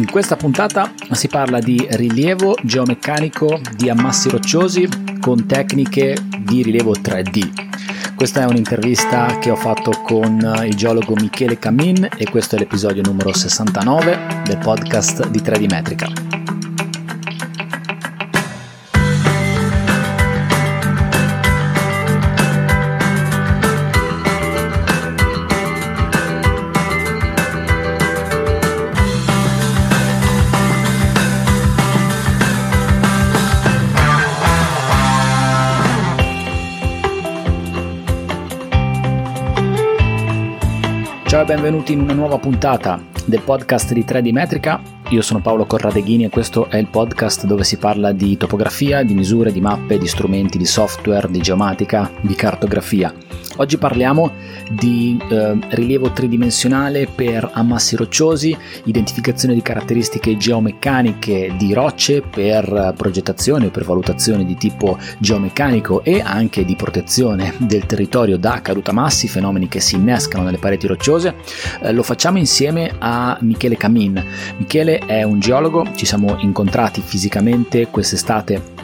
In questa puntata si parla di rilievo geomeccanico di ammassi rocciosi con tecniche di rilievo 3D. Questa è un'intervista che ho fatto con il geologo Michele Camin e questo è l'episodio numero 69 del podcast di 3D Metrica. Benvenuti in una nuova puntata del podcast di 3D Metrica. Io sono Paolo Corradeghini e questo è il podcast dove si parla di topografia, di misure, di mappe, di strumenti, di software, di geomatica, di cartografia. Oggi parliamo di eh, rilievo tridimensionale per ammassi rocciosi, identificazione di caratteristiche geomeccaniche di rocce per progettazione o per valutazione di tipo geomeccanico e anche di protezione del territorio da cadutamassi, fenomeni che si innescano nelle pareti rocciose. Eh, lo facciamo insieme a Michele Camin. Michele è un geologo, ci siamo incontrati fisicamente quest'estate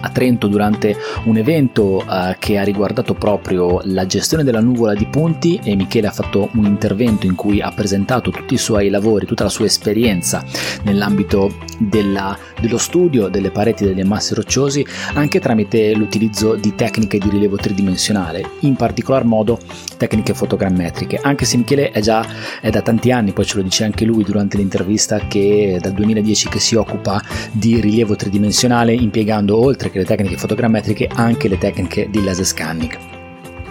a Trento durante un evento uh, che ha riguardato proprio la gestione della nuvola di punti e Michele ha fatto un intervento in cui ha presentato tutti i suoi lavori, tutta la sua esperienza nell'ambito della, dello studio delle pareti degli ammassi rocciosi anche tramite l'utilizzo di tecniche di rilievo tridimensionale, in particolar modo tecniche fotogrammetriche, anche se Michele è già è da tanti anni, poi ce lo dice anche lui durante l'intervista che dal 2010 che si occupa di rilievo tridimensionale impiegando oltre che le tecniche fotogrammetriche anche le tecniche di laser scanning.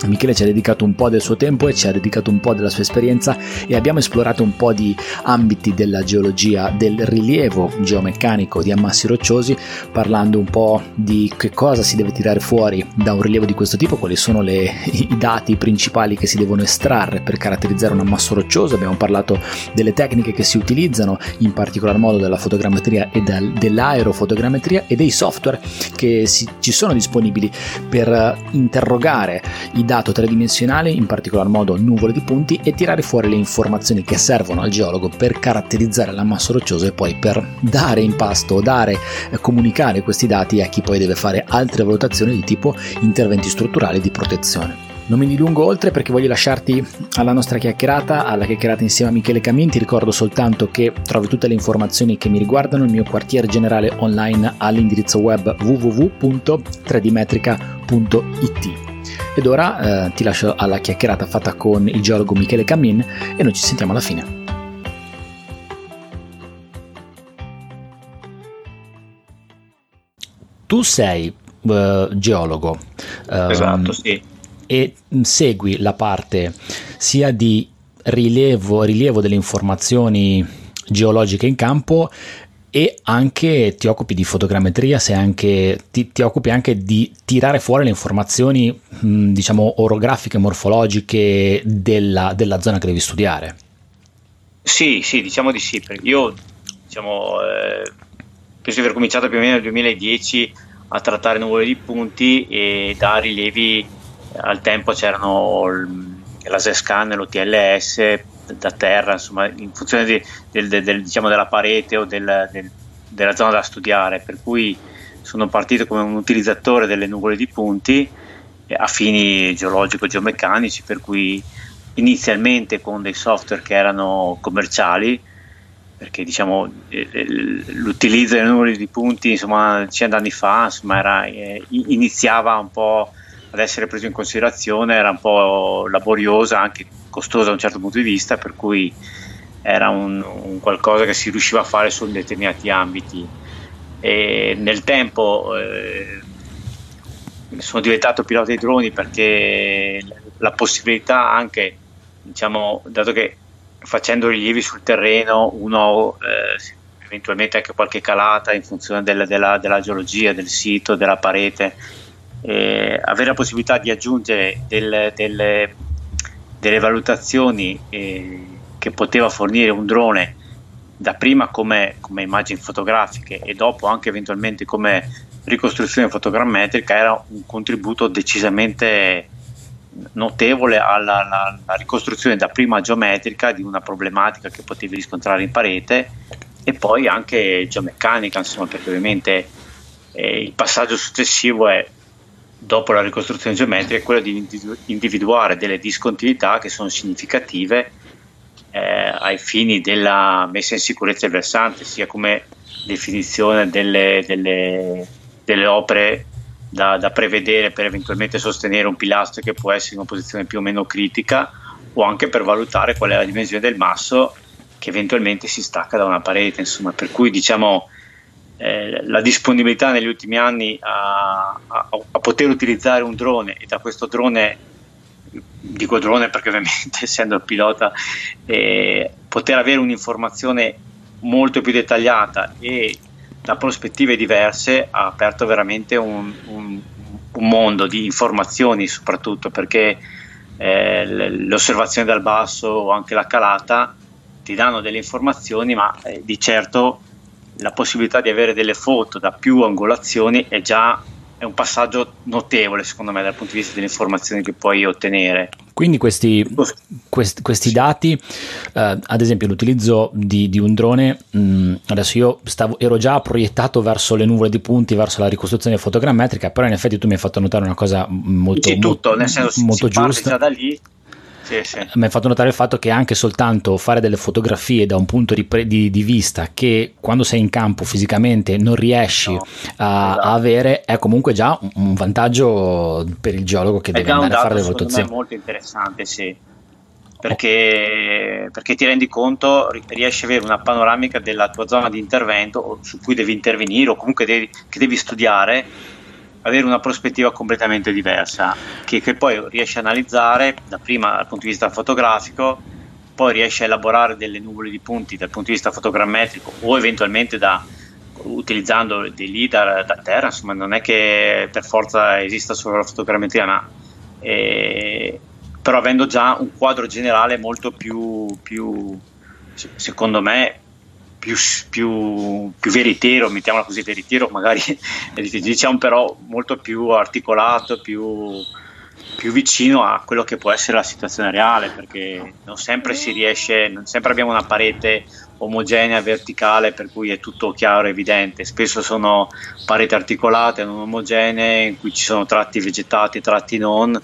Michele ci ha dedicato un po' del suo tempo e ci ha dedicato un po' della sua esperienza e abbiamo esplorato un po' di ambiti della geologia, del rilievo geomeccanico di ammassi rocciosi, parlando un po' di che cosa si deve tirare fuori da un rilievo di questo tipo, quali sono le, i dati principali che si devono estrarre per caratterizzare un ammasso roccioso, abbiamo parlato delle tecniche che si utilizzano, in particolar modo della fotogrammetria e del, dell'aerofotogrammetria e dei software che si, ci sono disponibili per interrogare i dato tridimensionale, in particolar modo nuvole di punti, e tirare fuori le informazioni che servono al geologo per caratterizzare l'ammasso roccioso e poi per dare in pasto, dare, eh, comunicare questi dati a chi poi deve fare altre valutazioni di tipo interventi strutturali di protezione. Non mi dilungo oltre perché voglio lasciarti alla nostra chiacchierata, alla chiacchierata insieme a Michele Camin. Ti ricordo soltanto che trovi tutte le informazioni che mi riguardano nel mio quartiere generale online all'indirizzo web www.3dmetrica.it. Ed ora eh, ti lascio alla chiacchierata fatta con il geologo Michele Cammin e noi ci sentiamo alla fine. Tu sei uh, geologo. Um, esatto, sì. E segui la parte sia di rilievo, rilievo delle informazioni geologiche in campo e anche ti occupi di fotogrammetria, se anche, ti, ti, occupi anche di tirare fuori le informazioni, mh, diciamo, orografiche, morfologiche della, della, zona che devi studiare. Sì, sì, diciamo di sì, io, diciamo, eh, penso di aver cominciato più o meno nel 2010 a trattare nuvole di punti e da rilievi al tempo c'erano laser scan, l'OTLS, da terra, insomma, in funzione di, del, del, del, diciamo, della parete o della zona da studiare, per cui sono partito come un utilizzatore delle nuvole di punti a fini geologico-geomeccanici, per cui inizialmente con dei software che erano commerciali, perché diciamo, l'utilizzo delle nuvole di punti insomma, cent'anni fa insomma, era, eh, iniziava un po' ad essere preso in considerazione, era un po' laboriosa anche costosa da un certo punto di vista, per cui era un, un qualcosa che si riusciva a fare su determinati ambiti. E nel tempo eh, sono diventato pilota di droni perché la possibilità anche, diciamo, dato che facendo rilievi sul terreno uno eh, eventualmente anche qualche calata in funzione della, della, della geologia del sito, della parete, eh, avere la possibilità di aggiungere del, delle delle valutazioni eh, che poteva fornire un drone da prima come, come, immagini fotografiche e dopo anche eventualmente come ricostruzione fotogrammetrica era un contributo decisamente notevole alla, alla, alla ricostruzione da prima geometrica di una problematica che potevi riscontrare in parete e poi anche geomeccanica, insomma, perché ovviamente eh, il passaggio successivo è dopo la ricostruzione geometrica è quello di individuare delle discontinuità che sono significative eh, ai fini della messa in sicurezza del versante, sia come definizione delle, delle, delle opere da, da, prevedere per eventualmente sostenere un pilastro che può essere in una posizione più o meno critica o anche per valutare qual è la dimensione del masso che eventualmente si stacca da una parete, insomma, per cui diciamo eh, la disponibilità negli ultimi anni a, a, a, poter utilizzare un drone e da questo drone, dico drone perché ovviamente essendo il pilota, eh, poter avere un'informazione molto più dettagliata e da prospettive diverse ha aperto veramente un, un, un mondo di informazioni soprattutto perché eh, l'osservazione dal basso o anche la calata ti danno delle informazioni ma eh, di certo la possibilità di avere delle foto da più angolazioni è già è un passaggio notevole secondo me dal punto di vista delle informazioni che puoi ottenere. Quindi questi, questi, questi dati, eh, ad esempio l'utilizzo di, di un drone, mh, mm, adesso io stavo, ero già proiettato verso le nuvole di punti, verso la ricostruzione fotogrammetrica, però in effetti tu mi hai fatto notare una cosa molto, tutto, nel senso, molto giusta. già da lì sì, sì. Mi hai fatto notare il fatto che anche soltanto fare delle fotografie da un punto di, pre- di, di vista che quando sei in campo fisicamente non riesci no, a, esatto. a, avere è comunque già un vantaggio per il geologo che è deve andare a fare le valutazioni. È molto interessante, sì. Perché, perché, ti rendi conto, riesci ad avere una panoramica della tua zona di intervento su cui devi intervenire o comunque devi, che devi studiare avere una prospettiva completamente diversa, che, che poi riesce a analizzare da prima dal punto di vista fotografico, poi riesce a elaborare delle nuvole di punti dal punto di vista fotogrammetrico o eventualmente da, utilizzando dei lidar da terra, insomma non è che per forza esista solo la fotogrammetria, ma eh, però avendo già un quadro generale molto più, più secondo me più, più, più veritiero, mettiamola così, veritiero magari diciamo però molto più articolato, più, più vicino a quello che può essere la situazione reale, perché non sempre si riesce, non sempre abbiamo una parete omogenea, verticale, per cui è tutto chiaro e evidente. Spesso sono pareti articolate, non omogenee, in cui ci sono tratti vegetati, tratti non.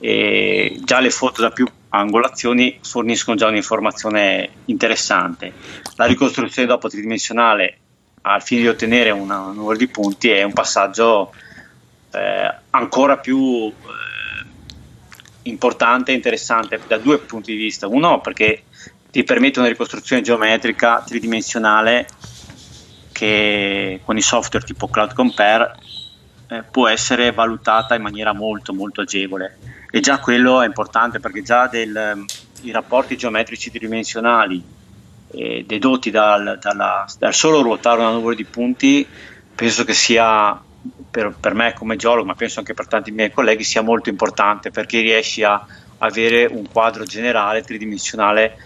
E già le foto da più angolazioni forniscono già un'informazione interessante. La ricostruzione dopo tridimensionale al fine di ottenere un numero di punti è un passaggio eh, ancora più eh, importante e interessante da due punti di vista. Uno perché ti permette una ricostruzione geometrica tridimensionale che con i software tipo Cloud Compare eh, può essere valutata in maniera molto molto agevole e già quello è importante perché già del, ehm, i rapporti geometrici tridimensionali eh, dedotti dal, dalla, dal, solo ruotare una nuvola di punti penso che sia per, per, me come geologo ma penso anche per tanti miei colleghi sia molto importante perché riesci a avere un quadro generale tridimensionale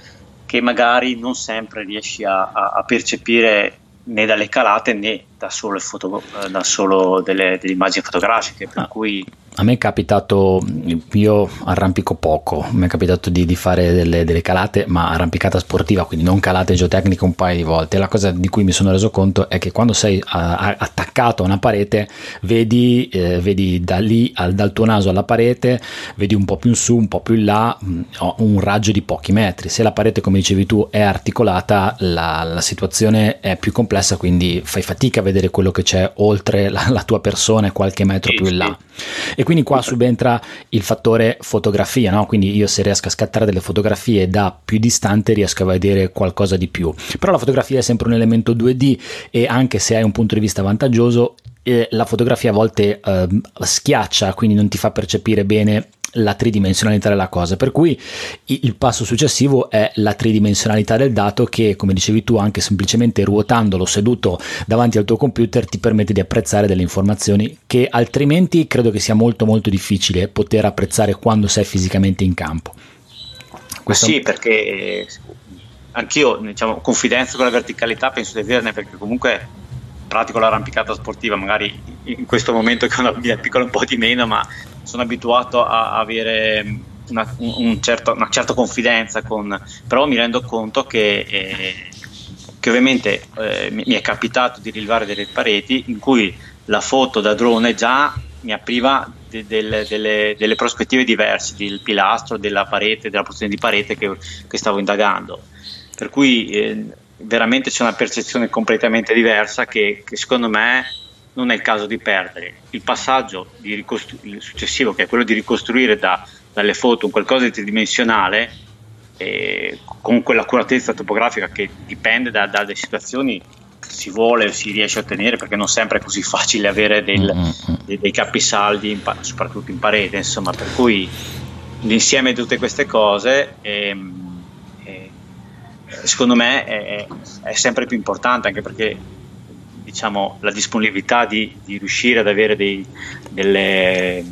che magari non sempre riesci a, a, a percepire né dalle calate né da solo, foto, da solo delle, delle, immagini fotografiche per ah. cui a me è capitato, io arrampico poco, mi è capitato di, di fare delle, delle, calate, ma arrampicata sportiva, quindi non calate geotecniche un paio di volte. La cosa di cui mi sono reso conto è che quando sei a, a, attaccato a una parete, vedi, eh, vedi da lì, al, dal tuo naso alla parete, vedi un po' più in su, un po' più in là, mh, mm, un raggio di pochi metri. Se la parete, come dicevi tu, è articolata, la, la situazione è più complessa, quindi fai fatica a vedere quello che c'è oltre la, la tua persona e qualche metro più in là. E quindi qua subentra il fattore fotografia, no? quindi io se riesco a scattare delle fotografie da più distante riesco a vedere qualcosa di più. Però la fotografia è sempre un elemento 2D e anche se hai un punto di vista vantaggioso, eh, la fotografia a volte eh, schiaccia, quindi non ti fa percepire bene la tridimensionalità della cosa. Per cui il passo successivo è la tridimensionalità del dato che, come dicevi tu, anche semplicemente ruotandolo seduto davanti al tuo computer ti permette di apprezzare delle informazioni che altrimenti credo che sia molto molto difficile poter apprezzare quando sei fisicamente in campo. Questo... Sì, perché anch'io, diciamo, confidenza con la verticalità penso di averne perché comunque pratico l'arrampicata sportiva, magari in questo momento che ho una bambina piccola un po' di meno, ma sono abituato a avere una, un certo, una certa confidenza con, però mi rendo conto che eh, che ovviamente eh, mi è capitato di rilevare delle pareti in cui la foto da drone già mi apriva de, de, delle, delle, prospettive diverse del pilastro, della parete, della posizione di parete che, che stavo indagando. Per cui eh, veramente c'è una percezione completamente diversa che, che, secondo me non è il caso di perdere. Il passaggio ricostru- il successivo, che è quello di ricostruire da, dalle foto un qualcosa di tridimensionale, eh, con quell'accuratezza topografica che dipende da, dalle situazioni si vuole o si riesce a ottenere perché non sempre è così facile avere del, mm-hmm. dei, dei, capisaldi in, soprattutto in parete insomma per cui l'insieme di tutte queste cose ehm, eh, secondo me è, è, sempre più importante anche perché diciamo la disponibilità di, di riuscire ad avere dei, delle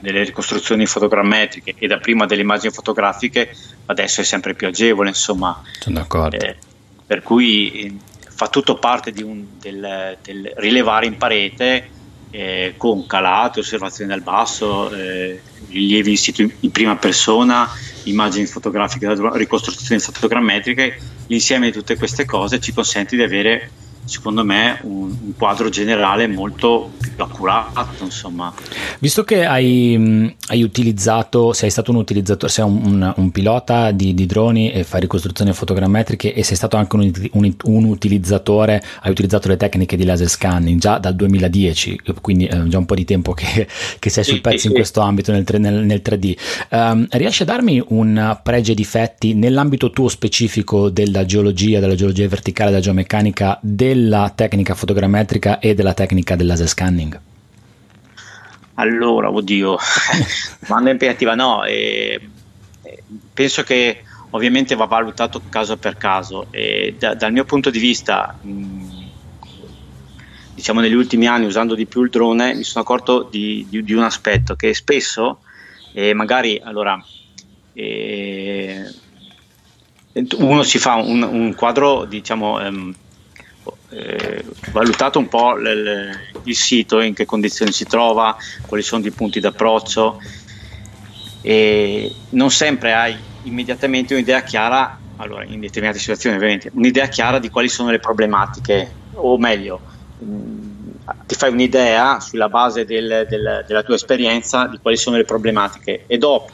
delle ricostruzioni fotogrammetriche e da prima delle immagini fotografiche adesso è sempre più agevole insomma. Sono d'accordo. Eh, per cui eh, fa tutto parte un, del, del, rilevare in parete eh, con calate, osservazioni dal basso, eh, rilievi in situ in prima persona, immagini fotografiche, ricostruzioni fotogrammetriche, l'insieme di tutte queste cose ci consente di avere secondo me un, un, quadro generale molto più accurato insomma. Visto che hai, hai utilizzato sei stato un utilizzatore sei un, un, un pilota di, di, droni e fai ricostruzioni fotogrammetriche e sei stato anche un, utilizzatore hai utilizzato le tecniche di laser scanning già dal 2010 quindi è già un po' di tempo che, che sei sul pezzo sì, in questo ambito nel, nel, nel 3D um, ehm, riesci a darmi un pregi e difetti nell'ambito tuo specifico della geologia della geologia verticale della geomeccanica del della tecnica fotogrammetrica e della tecnica del laser scanning? Allora, oddio, domanda impegnativa no, eh, penso che ovviamente va valutato caso per caso e da, dal mio punto di vista, mh, diciamo negli ultimi anni usando di più il drone mi sono accorto di, di, di un aspetto che spesso eh, magari allora eh, uno si fa un, un quadro diciamo ehm, eh, valutato un po' l- il sito, in che condizioni si trova, quali sono i punti d'approccio. E non sempre hai immediatamente un'idea chiara, allora in determinate situazioni ovviamente, un'idea chiara di quali sono le problematiche o meglio mh, ti fai un'idea sulla base del, del, della tua esperienza di quali sono le problematiche e dopo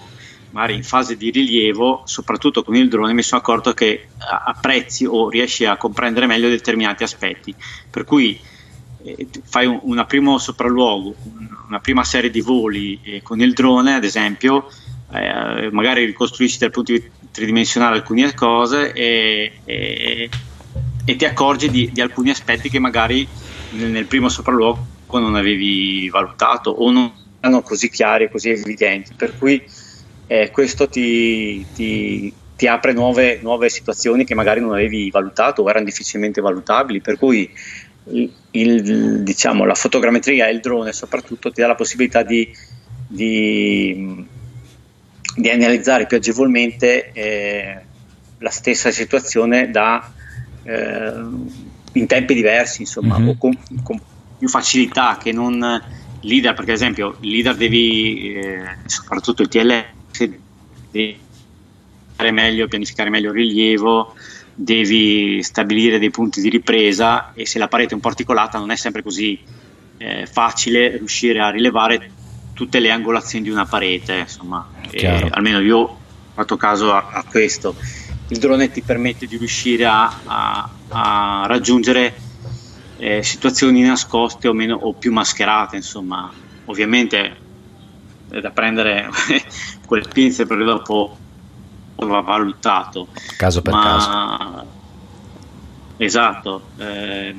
magari in fase di rilievo, soprattutto con il drone, mi sono accorto che apprezzi o riesci a comprendere meglio determinati aspetti. Per cui eh, fai un una primo sopralluogo, una prima serie di voli eh, con il drone, ad esempio, eh, magari ricostruisci dal punto di vista tridimensionale alcune cose e, e, e ti accorgi di, di, alcuni aspetti che magari nel, nel primo sopralluogo non avevi valutato o non erano così chiari, così evidenti. Per cui eh, questo ti, ti, ti apre nuove, nuove, situazioni che magari non avevi valutato o erano difficilmente valutabili, per cui il, diciamo, la fotogrammetria e il drone soprattutto ti dà la possibilità di, di, di analizzare più agevolmente eh, la stessa situazione da, eh, in tempi diversi, insomma, mm-hmm. o con, con, più facilità che non leader, perché ad esempio il leader devi, eh, soprattutto il TL devi meglio, pianificare meglio il rilievo, devi stabilire dei punti di ripresa e se la parete è un po' articolata non è sempre così eh, facile riuscire a rilevare tutte le angolazioni di una parete, insomma, eh, almeno io ho fatto caso a, a, questo. Il drone ti permette di riuscire a, a, a raggiungere eh, situazioni nascoste o, meno, o più mascherate, insomma, ovviamente è da prendere quelle pinze perché dopo va valutato. Caso per Ma, caso. Esatto. Eh,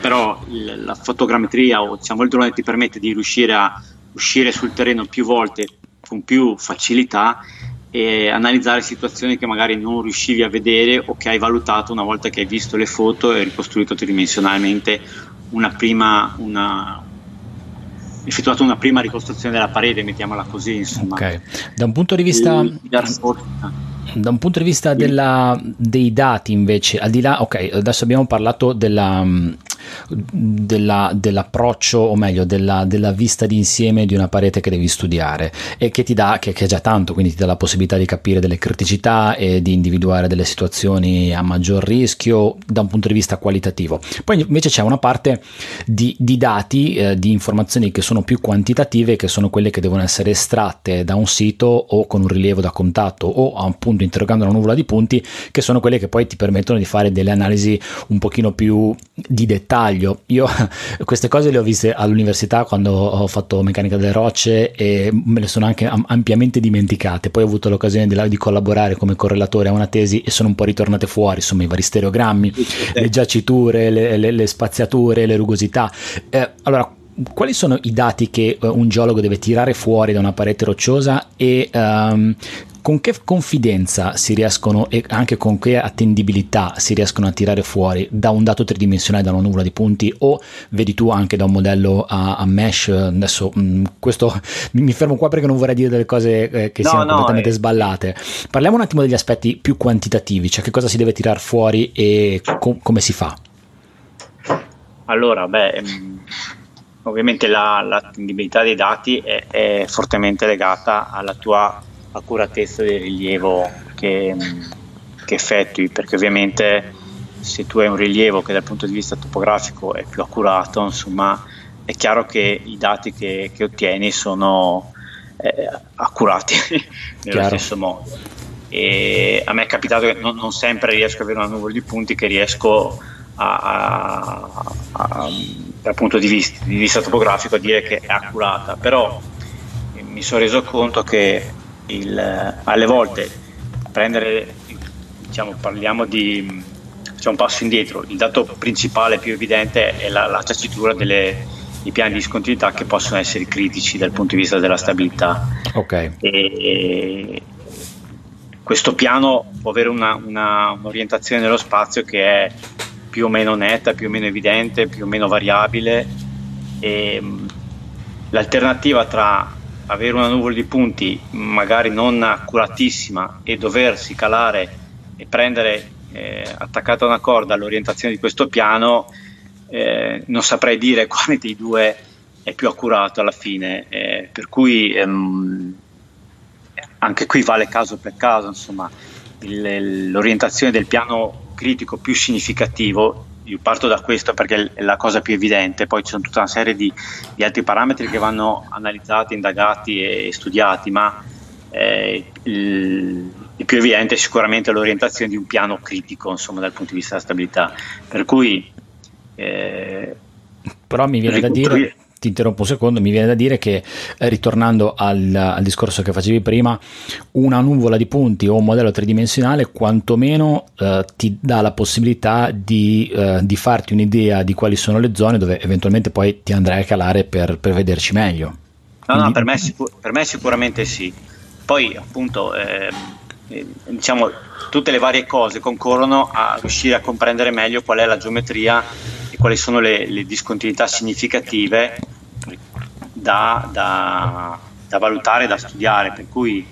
però la fotogrammetria o diciamo il drone ti permette di riuscire a uscire sul terreno più volte con più facilità e analizzare situazioni che magari non riuscivi a vedere o che hai valutato una volta che hai visto le foto e ricostruito tridimensionalmente una prima, una, effettuato una prima ricostruzione della parete, mettiamola così. Insomma. Okay. Da un punto di vista... Da un punto di vista della, dei dati invece, al di là, ok, adesso abbiamo parlato della, della, dell'approccio o meglio della, della, vista d'insieme di una parete che devi studiare e che ti dà, che, che è già tanto, quindi ti dà la possibilità di capire delle criticità e di individuare delle situazioni a maggior rischio da un punto di vista qualitativo. Poi invece c'è una parte di, di dati, eh, di informazioni che sono più quantitative, che sono quelle che devono essere estratte da un sito o con un rilievo da contatto o appunto interrogando una nuvola di punti, che sono quelle che poi ti permettono di fare delle analisi un pochino più di dettaglio. Io queste cose le ho viste all'università quando ho fatto meccanica delle rocce e me le sono anche ampiamente dimenticate. Poi ho avuto l'occasione di, di collaborare come correlatore a una tesi e sono un po' ritornate fuori, insomma, i vari stereogrammi, le giaciture, le, le, le spaziature, le rugosità. Eh, allora, quali sono i dati che uh, un geologo deve tirare fuori da una parete rocciosa e um, con che confidenza si riescono e anche con che attendibilità si riescono a tirare fuori da un dato tridimensionale, da una nuvola di punti o vedi tu anche da un modello a, a mesh? Adesso mh, mm, questo mi fermo qua perché non vorrei dire delle cose eh, che no, siano no, completamente eh. sballate. Parliamo un attimo degli aspetti più quantitativi, cioè che cosa si deve tirare fuori e co- come si fa? Allora, beh, mm, ovviamente la, l'attendibilità dei dati è, è fortemente legata alla tua accuratezza del rilievo che, che effettui, perché ovviamente se tu hai un rilievo che dal punto di vista topografico è più accurato, insomma, è chiaro che i dati che, che ottieni sono eh, accurati nello chiaro. stesso modo. E a me è capitato che non, non, sempre riesco ad avere una nuvola di punti che riesco a, a, a, dal punto di vista, di vista topografico a dire che è accurata, però mi sono reso conto che il, alle volte prendere, diciamo, parliamo di un passo indietro, il dato principale più evidente è la, la ciacitura dei piani di discontinuità che possono essere critici dal punto di vista della stabilità. Okay. E, questo piano può avere una, una, un'orientazione nello spazio che è più o meno netta, più o meno evidente, più o meno variabile. E, l'alternativa tra avere una nuvola di punti magari non accuratissima e doversi calare e prendere eh, attaccata a una corda l'orientazione di questo piano, eh, non saprei dire quale dei due è più accurato alla fine. Eh, per cui ehm, anche qui vale caso per caso, insomma, il, l'orientazione del piano critico più significativo io parto da questo perché è la cosa più evidente, poi ci sono tutta una serie di, di altri parametri che vanno analizzati, indagati e studiati, ma eh, il, il, più evidente è sicuramente l'orientazione di un piano critico insomma, dal punto di vista della stabilità. Per cui... Eh, Però mi viene da dire ti interrompo un secondo, mi viene da dire che eh, ritornando al, al, discorso che facevi prima, una nuvola di punti o un modello tridimensionale quantomeno eh, ti dà la possibilità di, eh, di, farti un'idea di quali sono le zone dove eventualmente poi ti andrai a calare per, per vederci meglio. No, Quindi... no, per me, sicur- per me, sicuramente sì. Poi appunto... Ehm, eh, diciamo, tutte le varie cose concorrono a riuscire a comprendere meglio qual è la geometria e quali sono le, le discontinuità significative da, da, da valutare, da studiare, per cui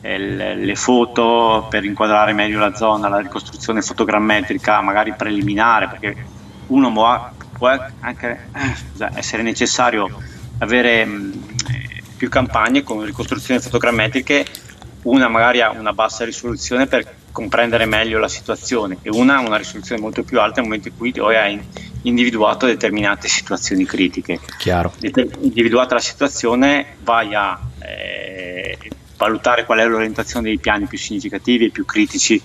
eh, le foto per inquadrare meglio la zona, la ricostruzione fotogrammetrica magari preliminare, perché uno può, anche eh, essere necessario avere mh, più campagne con ricostruzioni fotogrammetriche, una magari ha una bassa risoluzione per comprendere meglio la situazione e una ha una risoluzione molto più alta nel momento in cui hai individuato determinate situazioni critiche. Chiaro. Individuata la situazione vai a eh, valutare qual è l'orientazione dei piani più significativi e più critici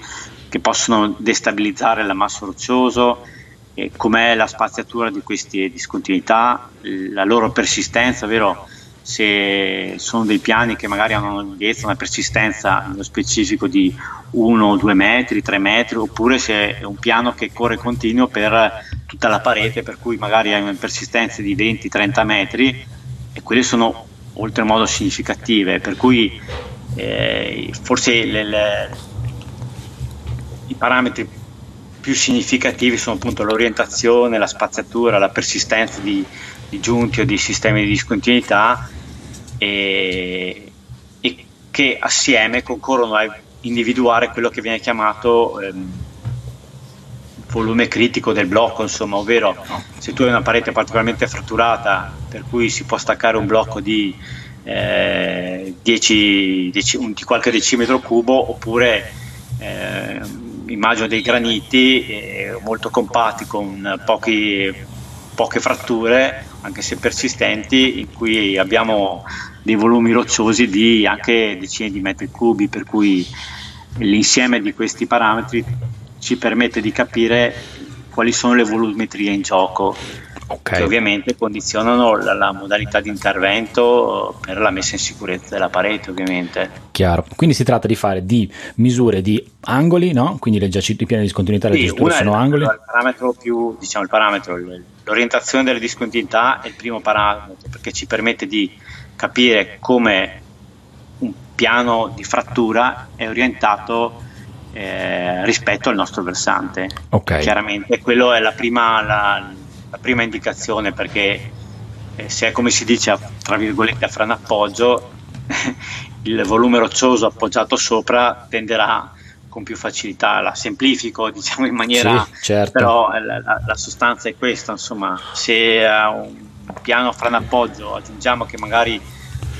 che possono destabilizzare l'ammasso roccioso, eh, com'è la spaziatura di queste discontinuità, la loro persistenza, ovvero se sono dei piani che magari hanno una lunghezza, una persistenza nello specifico di 1 o 2 metri, 3 metri, oppure se è un piano che corre continuo per tutta la parete, per cui magari hai una persistenza di 20-30 metri e quelle sono oltremodo significative, per cui eh, forse le, le, i parametri più significativi sono appunto l'orientazione, la spaziatura, la persistenza di, di giunti o di sistemi di discontinuità e, e che assieme concorrono a individuare quello che viene chiamato ehm, volume critico del blocco, insomma, ovvero se tu hai una parete particolarmente fratturata per cui si può staccare un blocco di, eh, 10, 10, di qualche decimetro cubo oppure eh, immagino dei graniti eh, molto compatti con pochi, poche fratture, anche se persistenti, in cui abbiamo dei volumi rocciosi di anche decine di metri cubi, per cui l'insieme di questi parametri ci permette di capire quali sono le volumetrie in gioco okay. che ovviamente condizionano la, la, modalità di intervento per la messa in sicurezza della parete ovviamente. Chiaro, quindi si tratta di fare di misure di angoli, no? quindi le giaciti piene di discontinuità sì, sono angoli. Il parametro più, diciamo il parametro, l'orientazione delle discontinuità è il primo parametro perché ci permette di capire come un piano di frattura è orientato eh, rispetto al nostro versante. Okay. Chiaramente quello è la prima, la, la prima indicazione perché eh, se è come si dice tra virgolette a frano appoggio il volume roccioso appoggiato sopra tenderà con più facilità la semplifico diciamo in maniera sì, certo. però la, la, sostanza è questa insomma se a un piano a frano appoggio aggiungiamo che magari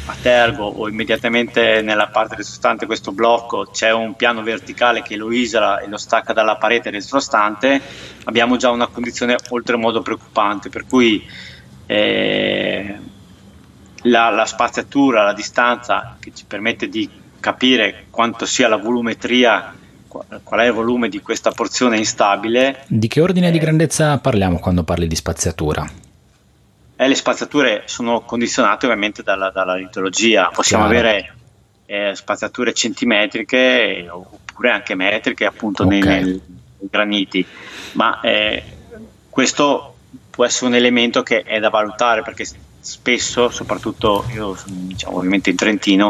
a tergo o immediatamente nella parte retrostante questo blocco c'è un piano verticale che lo isola e lo stacca dalla parete retrostante, abbiamo già una condizione oltremodo preoccupante, per cui eh, la, la spaziatura, la distanza che ci permette di capire quanto sia la volumetria qual è il volume di questa porzione instabile. Di che ordine di grandezza parliamo quando parli di spaziatura? Eh, le spaziature sono condizionate ovviamente dalla, dalla litologia, possiamo Chiaro. avere eh, spaziature centimetriche oppure anche metriche appunto okay. nei, nei, graniti, ma eh, questo può essere un elemento che è da valutare perché spesso, soprattutto io diciamo ovviamente in Trentino,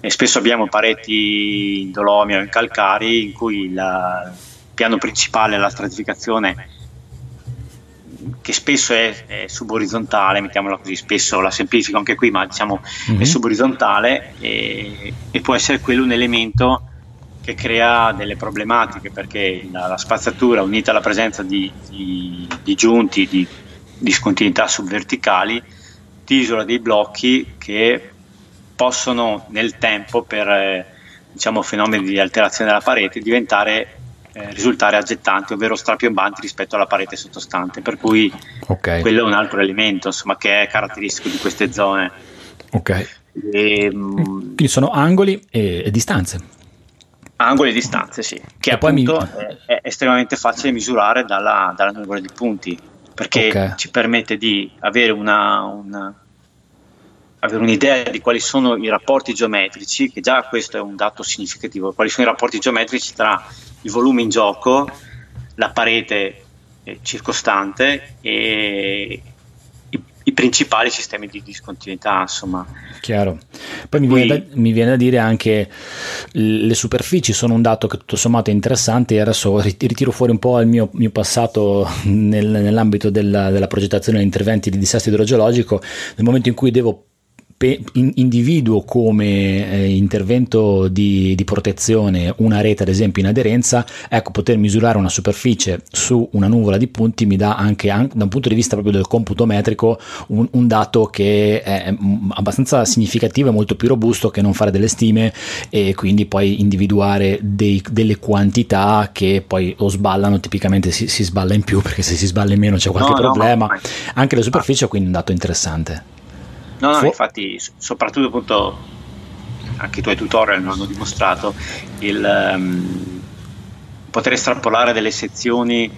eh, spesso abbiamo pareti in dolomio o in calcari in cui il piano principale, la stratificazione che spesso è, è, suborizzontale, mettiamola così, spesso la semplifico anche qui, ma diciamo mm-hmm. è mhm. suborizzontale e, e, può essere quello un elemento che crea delle problematiche perché la, la spazzatura unita alla presenza di, di, di giunti, di discontinuità subverticali, ti isola dei blocchi che possono nel tempo per eh, diciamo, fenomeni di alterazione della parete diventare eh, risultare aggettanti, ovvero strapiombanti rispetto alla parete sottostante, per cui okay. quello è un altro elemento insomma, che è caratteristico di queste zone. Ok. E, ehm, Quindi sono angoli e, e, distanze. Angoli e distanze, sì, che e appunto mi... è, è, estremamente facile misurare dalla, dalla numero di punti, perché okay. ci permette di avere una, una avere un'idea di quali sono i rapporti geometrici, che già questo è un dato significativo, quali sono i rapporti geometrici tra il volume in gioco, la parete eh, circostante e i, i, principali sistemi di discontinuità, insomma. Chiaro. Poi mi, Qui, viene da, mi, viene da, dire anche le superfici sono un dato che tutto sommato è interessante e adesso ritiro fuori un po' il mio, mio passato nel, nell'ambito della, della progettazione degli interventi di disastro idrogeologico, nel momento in cui devo individuo come eh, intervento di, di, protezione una rete ad esempio in aderenza, ecco poter misurare una superficie su una nuvola di punti mi dà anche, da un punto di vista proprio del computo metrico un, un, dato che è abbastanza significativo e molto più robusto che non fare delle stime e quindi poi individuare dei, delle quantità che poi o sballano, tipicamente si, si, sballa in più perché se si sballa in meno c'è qualche no, problema, no, no, anche la superficie quindi un dato interessante. No, no, Fu- infatti, soprattutto appunto anche i tuoi tutorial lo hanno dimostrato il um, poter estrapolare delle sezioni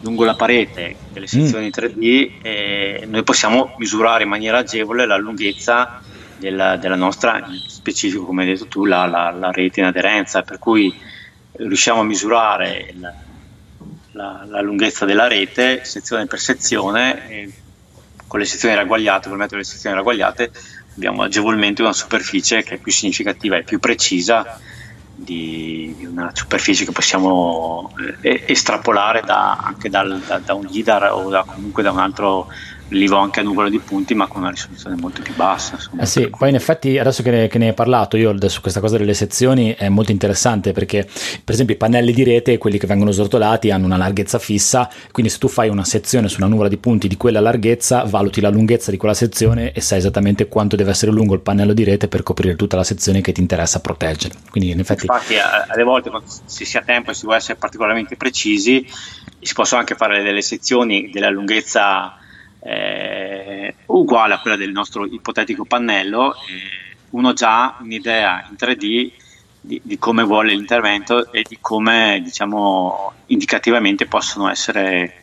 lungo la parete, delle mm. sezioni mm. 3D e noi possiamo misurare in maniera agevole la lunghezza della, della nostra, in specifico come hai detto tu, la, la, la, rete in aderenza, per cui riusciamo a misurare la, la lunghezza della rete sezione per sezione con le sezioni ragguagliate, col metodo delle sezioni ragguagliate, abbiamo agevolmente una superficie che è più significativa e più precisa di, di una superficie che possiamo eh, estrapolare da, anche dal, da, da, un LIDAR o da, comunque da un altro rilievo anche a numero di punti ma con una risoluzione molto più bassa. Eh sì, poi in effetti adesso che ne, che ne, hai parlato io adesso questa cosa delle sezioni è molto interessante perché per esempio i pannelli di rete, quelli che vengono srotolati hanno una larghezza fissa, quindi se tu fai una sezione su una numero di punti di quella larghezza valuti la lunghezza di quella sezione e sai esattamente quanto deve essere lungo il pannello di rete per coprire tutta la sezione che ti interessa proteggere. Quindi in effetti... Infatti alle volte si si ha tempo e si vuole essere particolarmente precisi si possono anche fare delle sezioni della lunghezza eh, uguale a quella del nostro ipotetico pannello, eh, uno già un'idea in 3D di, di, come vuole l'intervento e di come diciamo indicativamente possono essere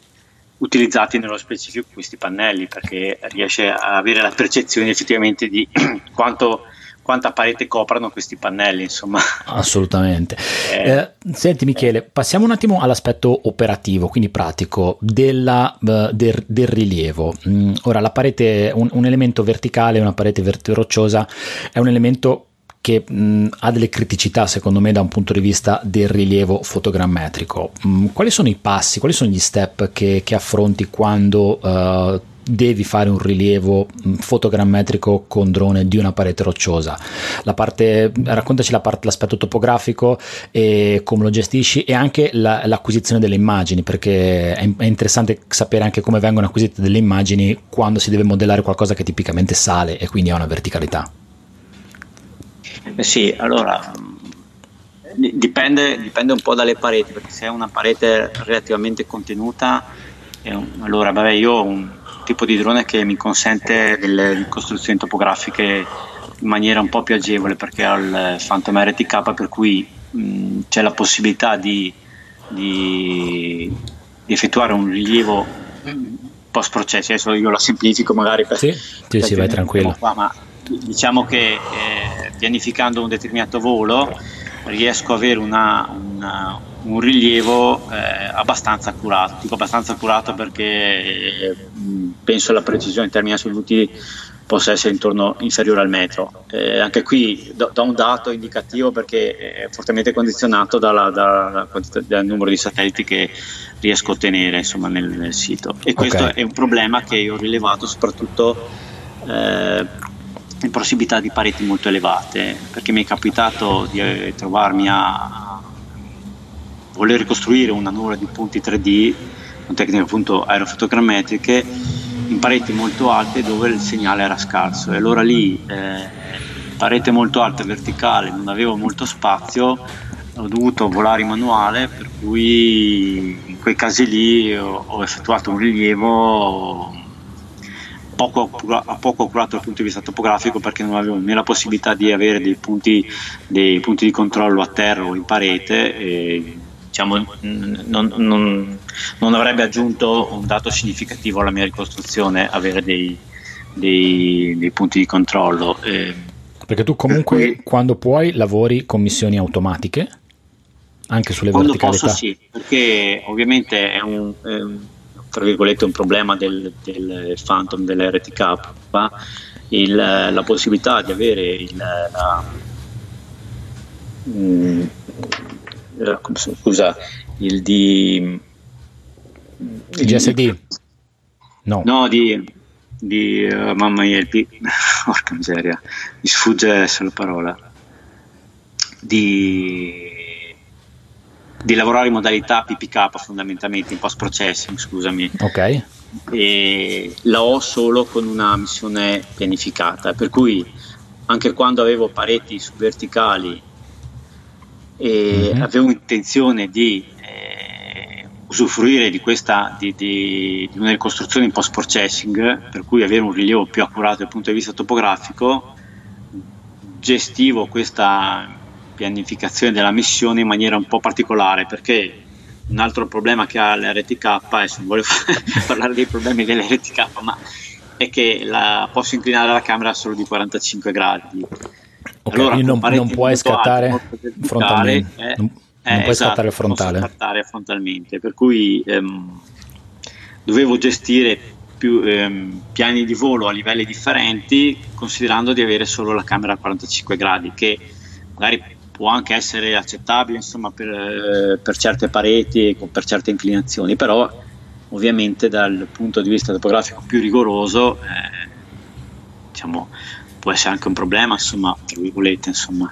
utilizzati nello specifico questi pannelli perché riesce a avere la percezione effettivamente di quanto quanta parete coprano questi pannelli, insomma. Assolutamente. Eh, eh, senti Michele, passiamo un attimo all'aspetto operativo, quindi pratico, della, uh, del, del, rilievo. Mm, ora, la parete, un, un, elemento verticale, una parete vert- rocciosa, è un elemento che mh, mm, ha delle criticità secondo me da un punto di vista del rilievo fotogrammetrico. Mh, mm, quali sono i passi, quali sono gli step che, che affronti quando uh, devi fare un rilievo mm, fotogrammetrico con drone di una parete rocciosa. La parte, raccontaci la parte, l'aspetto topografico e come lo gestisci e anche la, l'acquisizione delle immagini, perché è, è, interessante sapere anche come vengono acquisite delle immagini quando si deve modellare qualcosa che tipicamente sale e quindi ha una verticalità. Eh sì, allora dipende, dipende un po' dalle pareti, perché se è una parete relativamente contenuta, allora vabbè io ho un tipo di drone che mi consente delle costruzioni topografiche in maniera un po' più agevole perché ho il Phantom RTK per cui mh, c'è la possibilità di, di, di, effettuare un rilievo post processi adesso io la semplifico magari per, sì, sì, sì vai tranquillo. qua, ma diciamo che eh, pianificando un determinato volo riesco ad avere una, una, un rilievo eh, abbastanza accurato. Dico abbastanza accurato perché eh, penso la precisione in termini assoluti possa essere intorno inferiore al metro. Eh, anche qui do, do, un dato indicativo perché è fortemente condizionato dalla, dalla, dal numero di satelliti che riesco a ottenere insomma, nel, nel, sito. E questo okay. è un problema che io ho rilevato soprattutto eh, in prossimità di pareti molto elevate, perché mi è capitato di eh, trovarmi a voler ricostruire una nuvola di punti 3D con tecniche appunto aerofotogrammetriche in pareti molto alte dove il segnale era scarso. E allora lì eh, parete molto alta verticale non avevo molto spazio ho dovuto volare in manuale per cui in quei casi lì ho, ho effettuato un rilievo poco, poco accurato dal punto di vista topografico perché non avevo né la possibilità di avere dei punti, dei punti di controllo a terra o in parete diciamo, non, non, non, avrebbe aggiunto un dato significativo alla mia ricostruzione avere dei, dei, dei punti di controllo. Eh, perché tu comunque per quando puoi lavori con missioni automatiche? Anche sulle quando verticalità? Posso sì, perché ovviamente è un, è un tra virgolette un problema del, del Phantom dell'RTK il, la possibilità di avere il, la, mm, scusa il di il GSD no. No di, di uh, mamma mia il P porca miseria mi sfugge la parola. Di di lavorare in modalità PPK fondamentalmente in post processing scusami. Ok. E la ho solo con una missione pianificata per cui anche quando avevo pareti verticali e mm-hmm. avevo intenzione di eh, usufruire di questa di, di, di una ricostruzione in post processing per cui avere un rilievo più accurato dal punto di vista topografico gestivo questa pianificazione della missione in maniera un po' particolare perché un altro problema che ha l'RTK, adesso non voglio parlare dei problemi dell'RTK, ma è che la, posso inclinare la camera solo di 45 gradi. Okay, allora, non, non puoi scattare frontalmente. Eh, non, eh, non puoi esatto, scattare frontale. scattare frontalmente, per cui ehm, dovevo gestire più ehm, piani di volo a livelli differenti, considerando di avere solo la camera a 45 gradi, che magari può anche essere accettabile insomma, per, per, certe pareti e per certe inclinazioni, però ovviamente dal punto di vista topografico più rigoroso eh, diciamo può essere anche un problema, insomma, tra virgolette, insomma.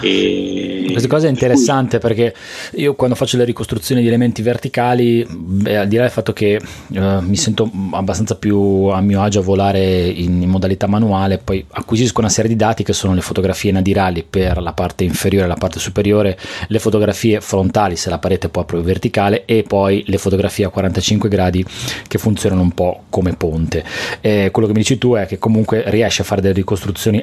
E Questa cosa è interessante cui... perché io quando faccio le ricostruzioni di elementi verticali, beh, al di là del fatto che uh, mi sento abbastanza più a mio agio a volare in, in, modalità manuale, poi acquisisco una serie di dati che sono le fotografie nadirali per la parte inferiore e la parte superiore, le fotografie frontali se la parete è proprio verticale e poi le fotografie a 45 gradi che funzionano un po' come ponte. E quello che mi dici tu è che comunque riesci a fare delle ricostruzioni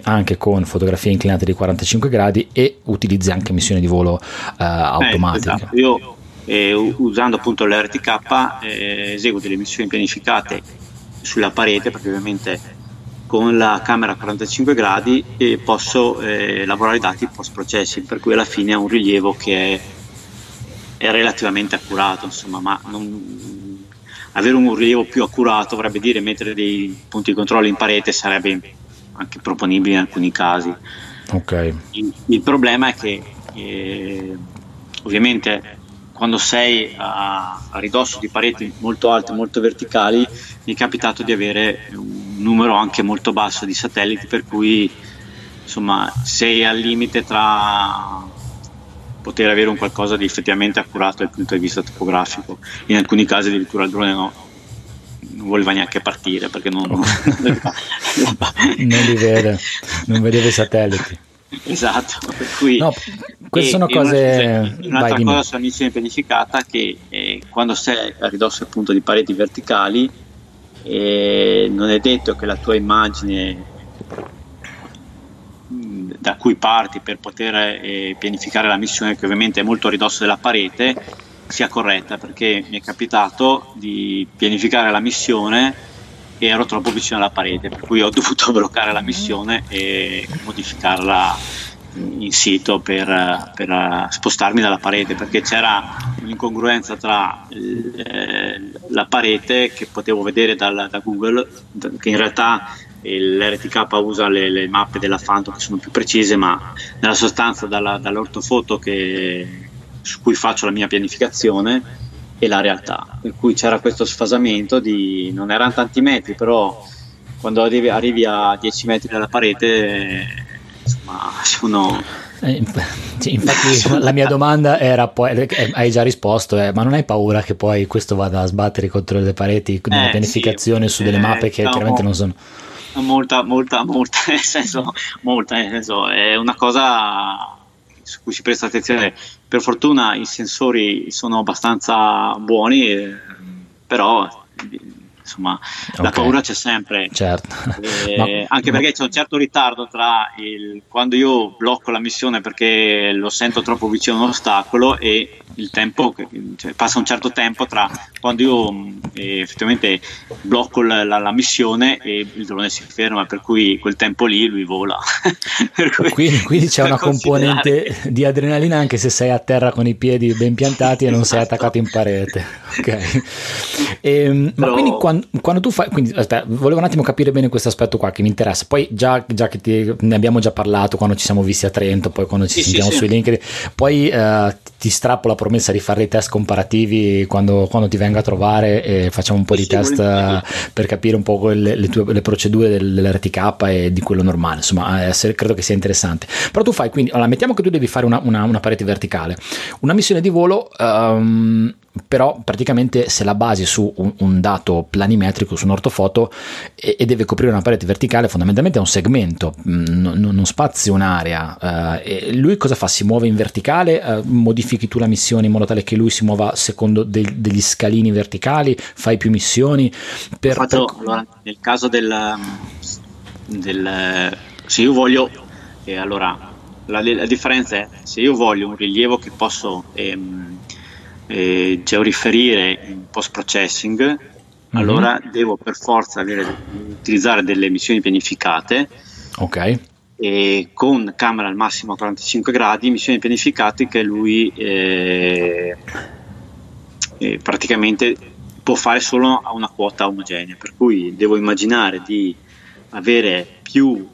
anche con fotografie inclinate di 45 gradi e utilizzi anche missioni di volo eh, automatiche. Eh, esatto. Io eh, usando appunto l'RTK eh, eseguo delle missioni pianificate sulla parete perché ovviamente con la camera a 45 gradi eh, posso eh, lavorare i dati post processing per cui alla fine ha un rilievo che è, è relativamente accurato insomma ma non, avere un rilievo più accurato vorrebbe dire mettere dei punti di controllo in parete sarebbe anche proponibili in alcuni casi. Okay. Il, il, problema è che eh, ovviamente quando sei a, a, ridosso di pareti molto alte, molto verticali, mi è capitato di avere un numero anche molto basso di satelliti, per cui insomma sei al limite tra poter avere un qualcosa di effettivamente accurato dal punto di vista topografico. In alcuni casi addirittura il drone no, non voleva neanche partire perché non, non, non li vede, non vedeva i satelliti. Esatto, per cui no, queste sono cose. Una, un'altra Vai, cosa sulla missione pianificata che eh, quando sei a ridosso appunto di pareti verticali eh, non è detto che la tua immagine mm, da cui parti per poter eh, pianificare la missione, che ovviamente è molto a ridosso della parete, sia corretta perché mi è capitato di pianificare la missione e ero troppo vicino alla parete per cui ho dovuto bloccare la missione e modificarla in sito per, per spostarmi dalla parete perché c'era un'incongruenza tra eh, la parete che potevo vedere dal, da Google che in realtà l'RTK usa le, le, mappe della Phantom che sono più precise ma nella sostanza dalla, dall'ortofoto che, su cui faccio la mia pianificazione e la realtà. Per cui c'era questo sfasamento di non erano tanti metri, però quando arrivi, arrivi a 10 metri dalla parete, insomma, sono. Eh, infatti la mia domanda era poi, eh, hai già risposto, eh, ma non hai paura che poi questo vada a sbattere contro le pareti nella eh, pianificazione sì, su delle mappe che chiaramente non sono... Molta, molta, molta, nel senso, molta, nel senso, è una cosa su cui si presta attenzione. Per fortuna i sensori sono abbastanza buoni, eh, però insomma okay. la paura c'è sempre certo. eh, ma, anche perché c'è un certo ritardo tra il, quando io blocco la missione perché lo sento troppo vicino a un ostacolo e il tempo cioè, passa un certo tempo tra quando io eh, effettivamente blocco la, la, la, missione e il drone si ferma per cui quel tempo lì lui vola cui, quindi, quindi c'è una componente di adrenalina anche se sei a terra con i piedi ben piantati e non sei esatto. attaccato in parete ok e, ehm, Però... ma quindi quando quando, tu fai, quindi aspetta, volevo un attimo capire bene questo aspetto qua che mi interessa. Poi già, già che ti, ne abbiamo già parlato quando ci siamo visti a Trento, poi quando ci sì, sentiamo sì, sui sì. link, poi eh, ti strappo la promessa di fare dei test comparativi quando, quando ti venga a trovare e facciamo un po' di test uh, per capire un po' le, le, tue, le procedure del, dell'RTK e di quello normale. Insomma, eh, credo che sia interessante. Però tu fai quindi, allora, mettiamo che tu devi fare una, una, una parete verticale, una missione di volo. Um, però praticamente se la basi su un, un, dato planimetrico su un ortofoto e, e, deve coprire una parete verticale fondamentalmente è un segmento mm, non, spazio un'area. Uh, lui cosa fa? si muove in verticale? Uh, modifichi tu la missione in modo tale che lui si muova secondo de- degli scalini verticali? Fai più missioni? Per, Fatto, per... Allora, nel caso del, del se io voglio eh, allora la, la, differenza è se io voglio un rilievo che posso ehm, eh, georiferire in post processing, mm-hmm. allora devo per forza avere, utilizzare delle missioni pianificate. Ok. E con camera al massimo a 45 gradi, missioni pianificate che lui eh, eh, praticamente può fare solo a una quota omogenea. Per cui devo immaginare di avere più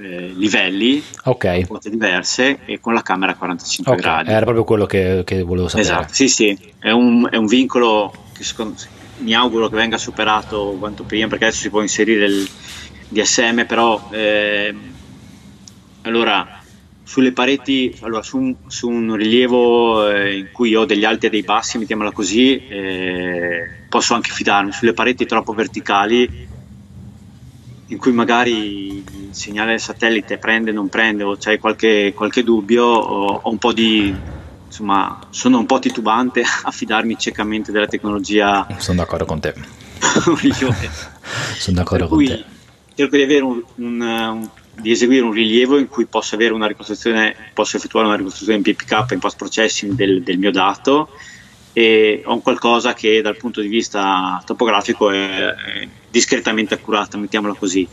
eh, livelli, okay. quote diverse e con la camera a 45 okay. gradi. Era proprio quello che, che volevo sapere. Esatto, sì, sì, è un, è un vincolo che secondo, mi auguro che venga superato quanto prima perché adesso si può inserire il DSM però eh, allora sulle pareti allora su un, su un rilievo eh, in cui ho degli alti e dei bassi mettiamola così eh, posso anche fidarmi sulle pareti troppo verticali in cui magari il segnale del satellite prende non prende o c'è qualche, qualche dubbio ho un po' di insomma, sono un po' titubante a fidarmi ciecamente della tecnologia. Sono d'accordo con te. Sono d'accordo con te. Cerco di, avere un, un, un, di eseguire un rilievo in cui posso avere una ricostruzione, posso effettuare una ricostruzione in PPK in post processing del, del mio dato e ho qualcosa che dal punto di vista topografico è, discretamente accurata, mettiamola così.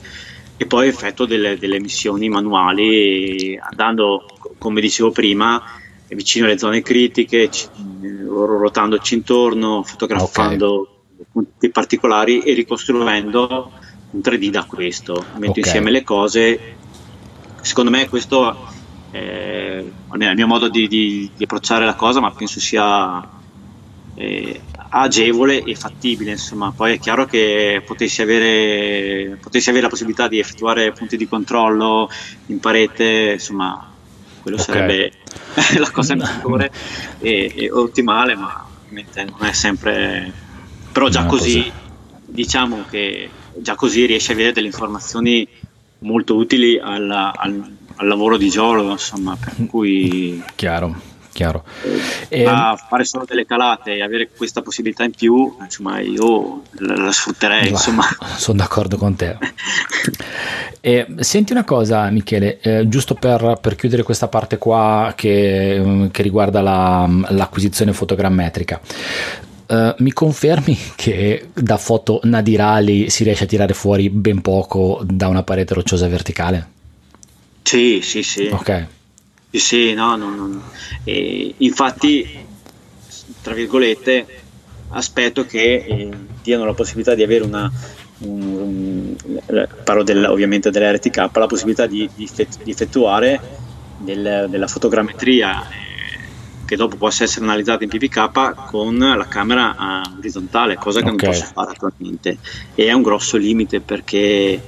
E poi effetto delle, delle missioni manuali andando, come dicevo prima, vicino alle zone critiche, c- ruotandoci intorno, fotografando okay. punti particolari e ricostruendo un 3D da questo. Metto okay. insieme le cose. Secondo me questo è il mio modo di, di, di, approcciare la cosa, ma penso sia eh, agevole e fattibile. Insomma, poi è chiaro che potessi avere, potessi avere la possibilità di effettuare punti di controllo in parete, insomma, quello okay. sarebbe la cosa migliore e, e, ottimale, ma non è sempre... però già così, così, diciamo che già così riesci a avere delle informazioni molto utili alla, al, al, lavoro di geologo, insomma, per cui... Chiaro chiaro. E... A fare solo delle calate e avere questa possibilità in più, insomma, io la, sfrutterei. Insomma. Sono d'accordo con te. e, senti una cosa, Michele, eh, giusto per, per, chiudere questa parte qua che, mm, che riguarda la, l'acquisizione fotogrammetrica. Uh, mi confermi che da foto nadirali si riesce a tirare fuori ben poco da una parete rocciosa verticale? Sì, sì, sì. Ok. Sì, no, no, no. E infatti, tra virgolette, aspetto che eh, diano la possibilità di avere una, un, un, parlo del, ovviamente dell'RTK, la possibilità di, di, effettuare del, della fotogrammetria eh, che dopo possa essere analizzata in PPK con la camera uh, orizzontale, cosa che okay. non posso fare attualmente. E è un grosso limite perché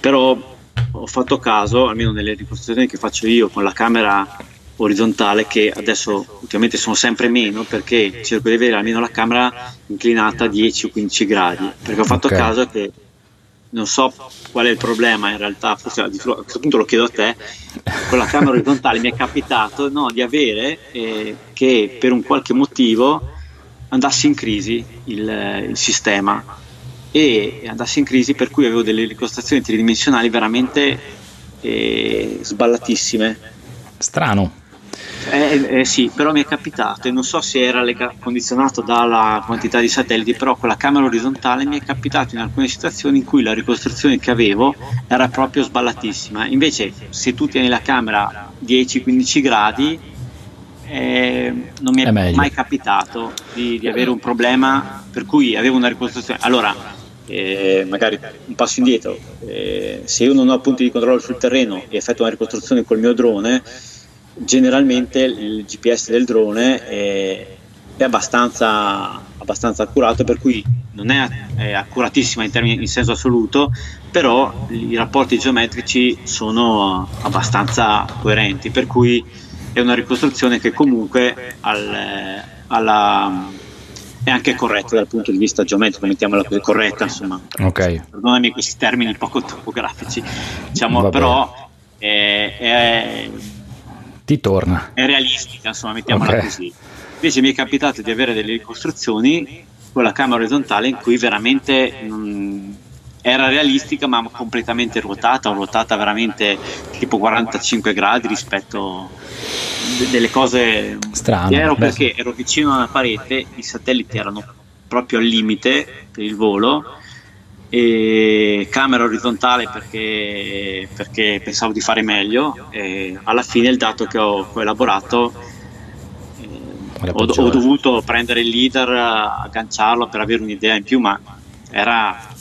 però ho fatto caso, almeno nelle ricostruzioni che faccio io con la camera orizzontale, che adesso ultimamente sono sempre meno perché cerco di avere almeno la camera inclinata a 10 o 15 gradi, perché ho fatto okay. caso che non so qual è il problema in realtà, forse a questo punto lo chiedo a te, con la camera orizzontale mi è capitato no, di avere eh, che per un qualche motivo andasse in crisi il, il sistema e andasse in crisi per cui avevo delle ricostruzioni tridimensionali veramente eh, sballatissime. Strano. Eh, eh, sì, però mi è capitato e non so se era lega- condizionato dalla quantità di satelliti, però con la camera orizzontale mi è capitato in alcune situazioni in cui la ricostruzione che avevo era proprio sballatissima. Invece se tu tieni la camera 10-15 gradi eh, non mi è, è mai capitato di, di avere un problema per cui avevo una ricostruzione. Allora, eh, magari un passo indietro, eh, se io non ho punti di controllo sul terreno e effettuo una ricostruzione col mio drone, generalmente il GPS del drone è, è abbastanza, abbastanza, accurato, per cui non è, è accuratissima in, termini, in senso assoluto, però i rapporti geometrici sono abbastanza coerenti, per cui è una ricostruzione che comunque al, alla è anche corretta dal punto di vista geometrico, mettiamola così, corretta insomma. Ok. Perdonami questi termini poco topografici, diciamo, però è, è, ti torna. È realistica, insomma, mettiamola okay. così. Invece mi è capitato di avere delle ricostruzioni con la camera orizzontale in cui veramente mh, era realistica ma completamente ruotata, ruotata veramente tipo 45 gradi rispetto delle cose strane. Ero perché ero vicino a una parete, i satelliti erano proprio al limite per il volo e camera orizzontale perché, perché pensavo di fare meglio e alla fine il dato che ho elaborato eh, ho, ho, dovuto prendere il leader agganciarlo per avere un'idea in più ma era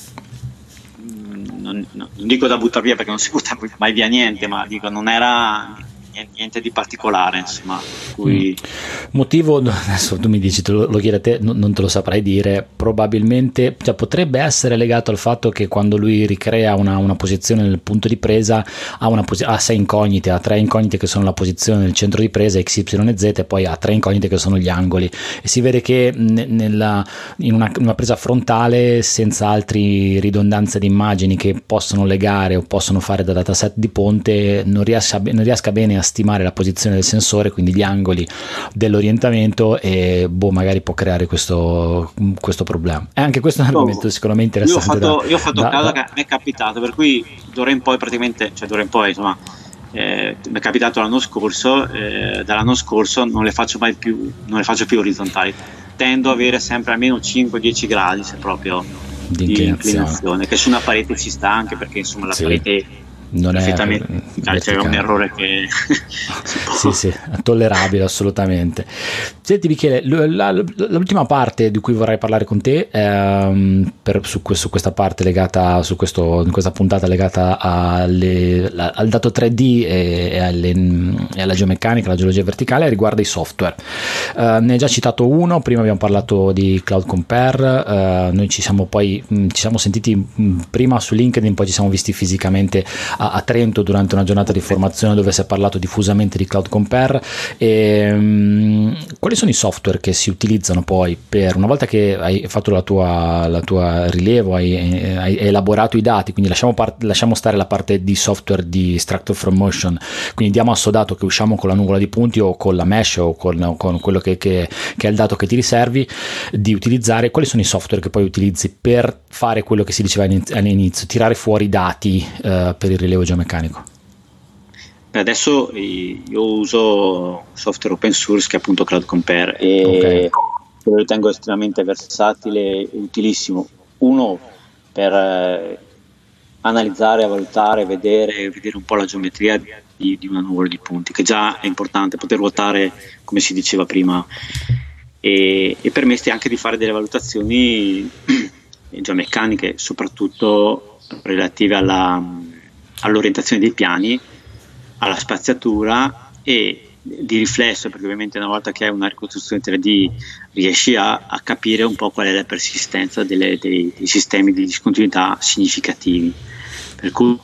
non, non dico da buttare via perché non si butta mai via niente ma dico non era niente di particolare, insomma. Cui... Mm. Motivo, adesso tu mi dici, te lo, lo chiedi a te, no, non te lo saprai dire, probabilmente cioè, potrebbe essere legato al fatto che quando lui ricrea una, una posizione nel punto di presa ha, una posi- ha sei incognite, ha tre incognite che sono la posizione nel centro di presa, x, y e z, e poi ha tre incognite che sono gli angoli. E si vede che ne, nella, in, una, una presa frontale, senza altre ridondanze di immagini che possono legare o possono fare da dataset di ponte, non riesca, non riesca bene a stimare la posizione del sensore, quindi gli angoli dell'orientamento e boh, magari può creare questo, questo problema. E anche questo è un argomento me interessante. Io ho fatto, da, io ho fatto da, caso da, che mi è capitato, per cui d'ora in poi praticamente, cioè d'ora in poi insomma, eh, mi è capitato l'anno scorso, eh, dall'anno scorso non le faccio mai più, non le faccio più orizzontali, tendo ad avere sempre almeno 5-10 gradi se proprio di inclinazione. di inclinazione, che su una parete ci sta anche perché insomma la sì. parete non è cioè, c'è un errore che sì, sì, tollerabile assolutamente. Senti Michele, l'ultima parte di cui vorrei parlare con te ehm, per, su, su, questa parte legata, su questo, questa puntata legata alle, al dato 3D e, e, alle, e, alla geomeccanica, alla geologia verticale, riguarda i software. Eh, ne hai già citato uno, prima abbiamo parlato di Cloud Compare, eh, noi ci siamo poi ci siamo sentiti prima su LinkedIn, poi ci siamo visti fisicamente a, a, Trento durante una giornata di formazione dove si è parlato diffusamente di Cloud Compare. E, um, quali sono i software che si utilizzano poi per una volta che hai fatto la tua, la tua rilievo, hai, hai, elaborato i dati, quindi lasciamo, part, lasciamo, stare la parte di software di Structure from Motion, quindi diamo assodato che usciamo con la nuvola di punti o con la mesh o con, con quello che, che, che, è il dato che ti riservi, di utilizzare quali sono i software che poi utilizzi per fare quello che si diceva all'inizio, tirare fuori i dati uh, per il rilievo geomeccanico? Adesso io uso software open source che è appunto Cloud Compare e okay. lo ritengo estremamente versatile e utilissimo. Uno per eh, analizzare, valutare, vedere, vedere un po' la geometria di, di una nuvola di punti, che già è importante poter ruotare, come si diceva prima, e, e permette anche di fare delle valutazioni geomeccaniche, soprattutto relative alla all'orientazione dei piani, alla spaziatura e di riflesso, perché ovviamente una volta che hai una ricostruzione 3D riesci a, a capire un po' qual è la persistenza delle, dei, dei, sistemi di discontinuità significativi. Per cui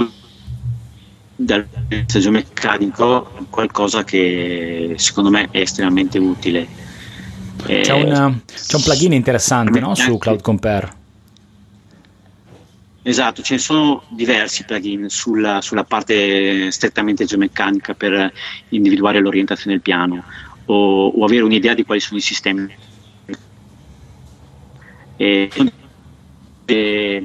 dal messaggio meccanico è qualcosa che secondo me è estremamente utile. C'è, una, c'è un plugin interessante no? su Cloud Compare Esatto, ce ne sono diversi plugin sulla, sulla parte strettamente geomeccanica per individuare l'orientazione del piano o, o avere un'idea di quali sono i sistemi. E, e,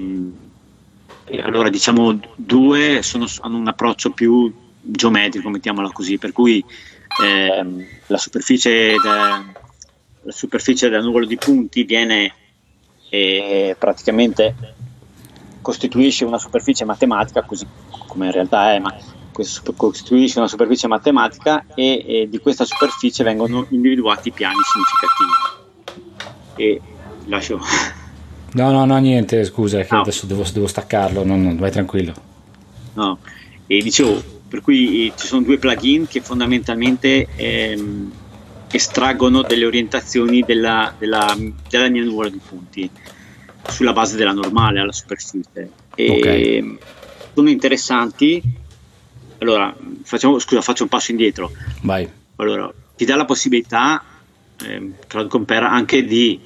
allora diciamo due sono, hanno un approccio più geometrico, mettiamola così, per cui eh, la, superficie da, la superficie del nuvolo di punti viene eh, praticamente costituisce una superficie matematica, così come in realtà è, ma costituisce una superficie matematica e, e di questa superficie vengono individuati piani significativi. E lascio. No, no, no, niente, scusa, che no. adesso devo, devo staccarlo, non, non, vai tranquillo. No, e dicevo, per cui ci sono due plugin che fondamentalmente ehm, estraggono delle orientazioni della, della, della mia nuvola di punti sulla base della normale alla superficie. E okay. Sono interessanti. Allora, facciamo, scusa, faccio un passo indietro. Vai. Allora, ti dà la possibilità, eh, Cloud Compare, anche di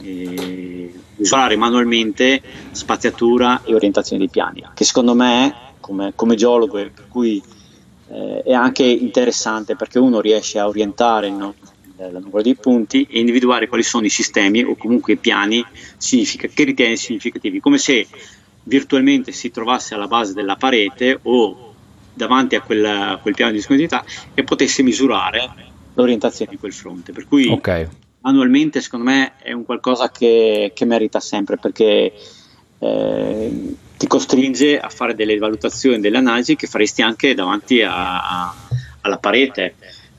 eh, misurare manualmente spaziatura e orientazione dei piani, che secondo me, come, come geologo, per cui eh, è anche interessante perché uno riesce a orientare no, del numero dei punti e individuare quali sono i sistemi o comunque i piani significa, che ritiene significativi, come se virtualmente si trovasse alla base della parete o davanti a quel, a quel piano di discontinuità e potesse misurare l'orientazione di quel fronte. Per cui okay. annualmente secondo me è un qualcosa che, che merita sempre perché eh, ti costringe a fare delle valutazioni, delle analisi che faresti anche davanti a, a, alla parete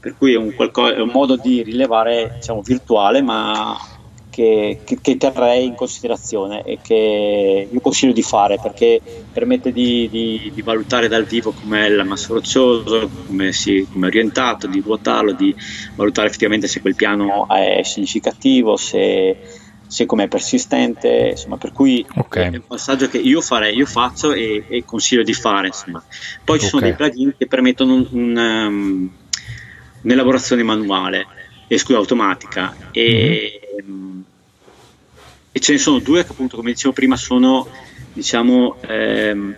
per cui è un, qualco- è un modo di rilevare diciamo, virtuale ma che, che, che, terrei in considerazione e che io consiglio di fare perché permette di, di, di valutare dal vivo com'è il masso roccioso, come, si, come è orientato, di ruotarlo, di valutare effettivamente se quel piano è significativo, se, se com'è persistente, insomma, per cui okay. è un passaggio che io farei, io faccio e, e consiglio di fare. Insomma. Poi ci sono dei plugin che permettono un, un, um, un'elaborazione manuale e scusa automatica e, mm-hmm. e, ce ne sono due che appunto come dicevo prima sono diciamo ehm,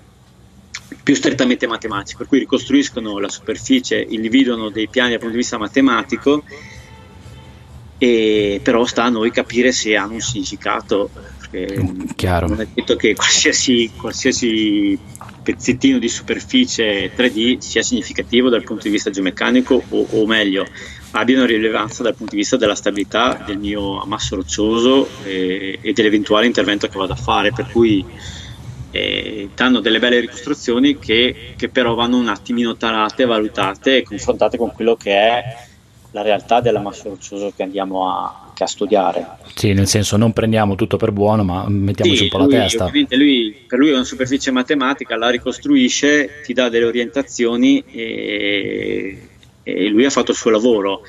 più strettamente matematici per cui ricostruiscono la superficie individuano dei piani dal punto di vista matematico e però sta a noi capire se hanno un significato Chiaro. non è detto che qualsiasi, qualsiasi pezzettino di superficie 3D sia significativo dal punto di vista geomeccanico o, o meglio abbiano rilevanza dal punto di vista della stabilità del mio ammasso roccioso e, e dell'eventuale intervento che vado a fare, per cui eh, danno delle belle ricostruzioni che, che, però vanno un attimino tarate, valutate e confrontate con quello che è la realtà dell'ammasso roccioso che andiamo a, che a, studiare. Sì, nel senso non prendiamo tutto per buono, ma mettiamoci sì, un po' lui, la testa. Ovviamente lui, per lui è una superficie matematica, la ricostruisce, ti dà delle orientazioni e e lui ha fatto il suo lavoro.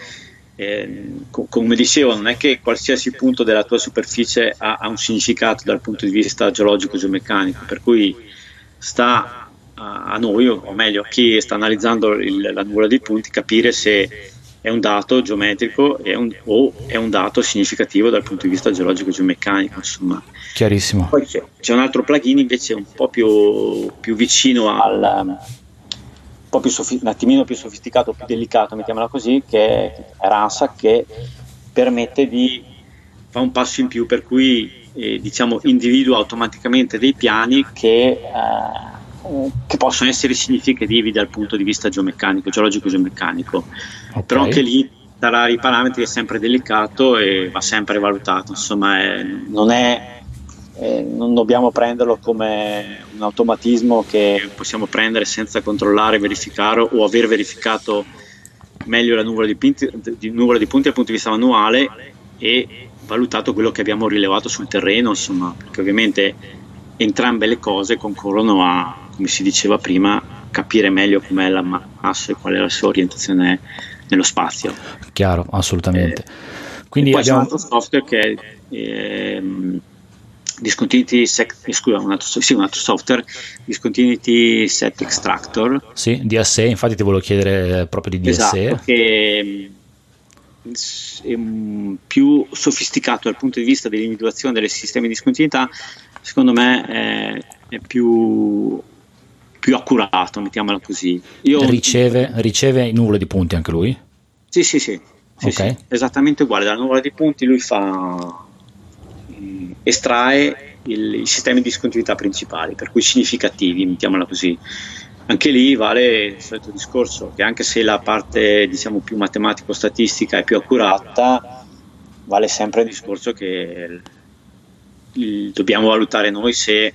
Eh, co- come dicevo, non è che qualsiasi punto della tua superficie ha, ha un significato dal punto di vista geologico-geomeccanico, per cui sta a, a noi, o, o, meglio a chi sta analizzando il, la nuvola dei punti, capire se è un dato geometrico è un, o è un dato significativo dal punto di vista geologico-geomeccanico. Insomma. Chiarissimo. Poi c'è, c'è, un altro plugin invece un po' più, più vicino al po' più sofi- un attimino più sofisticato, più delicato, mettiamola così, che è Ransack che permette di fare un passo in più per cui eh, diciamo individua automaticamente dei piani che, eh, che, possono essere significativi dal punto di vista geomeccanico, geologico-geomeccanico. Okay. Però anche lì darà i parametri è sempre delicato e va sempre valutato, insomma è, non è eh, non dobbiamo prenderlo come un automatismo che possiamo prendere senza controllare, verificare o aver verificato meglio la nuvola di, punti, di, nuvola di punti dal punto di vista manuale e valutato quello che abbiamo rilevato sul terreno, insomma, perché ovviamente entrambe le cose concorrono a, come si diceva prima, capire meglio com'è la massa e qual è la sua orientazione nello spazio. Chiaro, assolutamente. Eh, Quindi poi abbiamo... c'è un altro software che è ehm, Discontinuity Set, eh, scusa, un altro, sì, un altro software, Discontinuity Set Extractor. Sì, DSE, infatti ti volevo chiedere proprio di DSE. Esatto, che mm, è più sofisticato dal punto di vista dell'individuazione dei sistemi di discontinuità, secondo me è, è più, più, accurato, mettiamola così. Io, riceve, riceve i nuvole di punti anche lui? Sì, sì, sì. sì, okay. sì esattamente uguale, dalla nuvola di punti lui fa estrae il, i sistemi di discontinuità principali, per cui significativi, mettiamola così. Anche lì vale il solito discorso, che anche se la parte diciamo, più matematico-statistica è più accurata, vale sempre il discorso che il, dobbiamo valutare noi se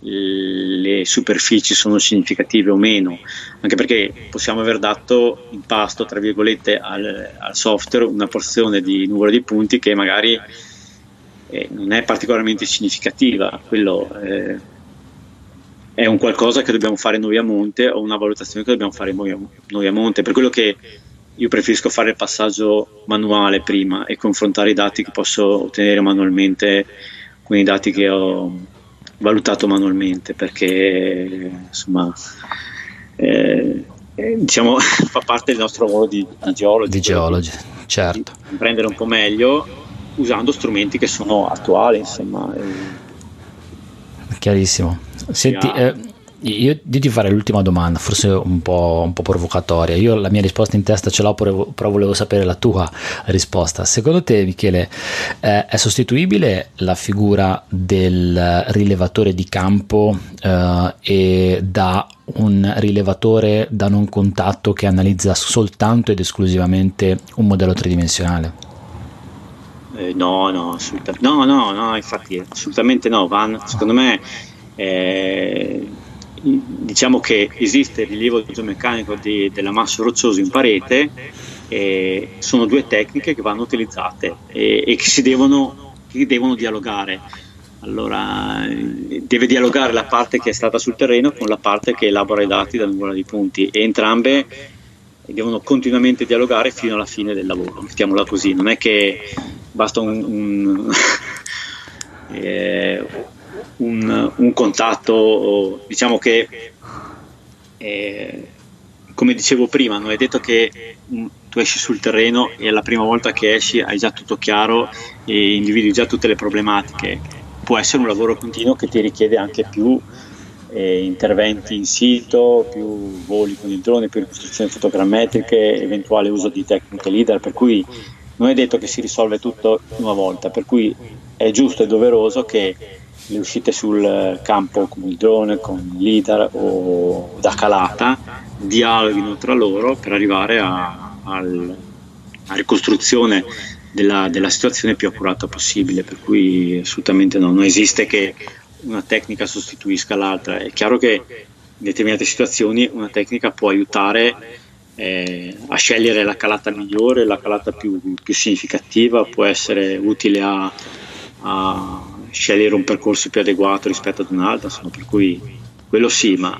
le superfici sono significative o meno, anche perché possiamo aver dato in pasto, tra virgolette, al, al software una porzione di numero di punti che magari eh, non è particolarmente significativa, quello eh, è un qualcosa che dobbiamo fare noi a monte o una valutazione che dobbiamo fare noi a, noi a monte, per quello che io preferisco fare il passaggio manuale prima e confrontare i dati che posso ottenere manualmente con i dati che ho valutato manualmente perché insomma eh, eh diciamo fa parte del nostro lavoro di, di geologi di geologi certo di prendere un po' meglio usando strumenti che sono attuali, insomma. Chiarissimo. Senti, eh, io, io, ti farei l'ultima domanda, forse un po', un po', provocatoria. Io la mia risposta in testa ce l'ho, però volevo sapere la tua risposta. Secondo te, Michele, eh, è sostituibile la figura del rilevatore di campo eh, e da un rilevatore da non contatto che analizza soltanto ed esclusivamente un modello tridimensionale? Eh, no, no, assolutamente no, no, no, infatti assolutamente no. Van, secondo me eh, diciamo che esiste il rilievo geomeccanico di, dell'ammasso roccioso in parete e sono due tecniche che vanno utilizzate e, e che, si devono, che devono dialogare. Allora, deve dialogare la parte che è stata sul terreno con la parte che elabora i dati da nuvola di punti e entrambe devono continuamente dialogare fino alla fine del lavoro, mettiamola così, non è che basta un, un, eh, un, un contatto, diciamo che eh, come dicevo prima, non è detto che tu esci sul terreno e la prima volta che esci hai già tutto chiaro e individui già tutte le problematiche. Può essere un lavoro continuo che ti richiede anche più eh, interventi in sito, più voli con il drone, più ricostruzioni fotogrammetriche, eventuale uso di tecniche leader, per cui non è detto che si risolve tutto in una volta, per cui è giusto e doveroso che le uscite sul campo con il drone, con il leader o da calata dialoghino tra loro per arrivare a, al, a ricostruzione della, della, situazione più accurata possibile, per cui assolutamente no, non esiste che una tecnica sostituisca l'altra. È chiaro che in determinate situazioni una tecnica può aiutare eh, a scegliere la calata migliore, la calata più, più significativa, può essere utile a, a, scegliere un percorso più adeguato rispetto ad un'altra, insomma, per cui quello sì, ma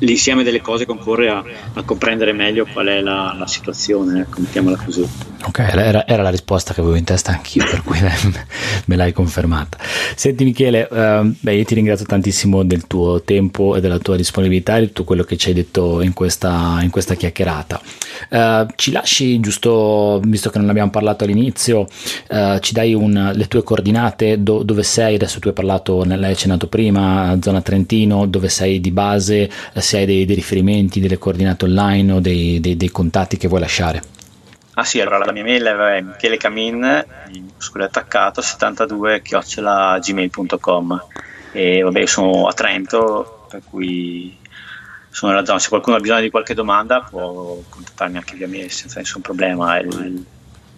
l'insieme delle cose concorre a, a, comprendere meglio qual è la, la situazione, ecco, mettiamola così. Ok, era, era, la risposta che avevo in testa anch'io, per cui me, l'hai confermata. Senti Michele, uh, beh, io ti ringrazio tantissimo del tuo tempo e della tua disponibilità e di tutto quello che ci hai detto in questa, in questa chiacchierata. Uh, ci lasci, giusto, visto che non abbiamo parlato all'inizio, uh, ci dai un, le tue coordinate, do, dove sei, adesso tu hai parlato, l'hai accennato prima, zona Trentino, dove sei di base, se hai dei, dei riferimenti, delle coordinate online o dei, dei, dei contatti che vuoi lasciare. Ah sì, allora la mia mail è Michele Camin, muscolo attaccato, 72 chiocciola gmail.com e vabbè io sono a Trento, per cui sono nella zona, se qualcuno ha bisogno di qualche domanda può contattarmi anche via mail senza nessun problema. Il...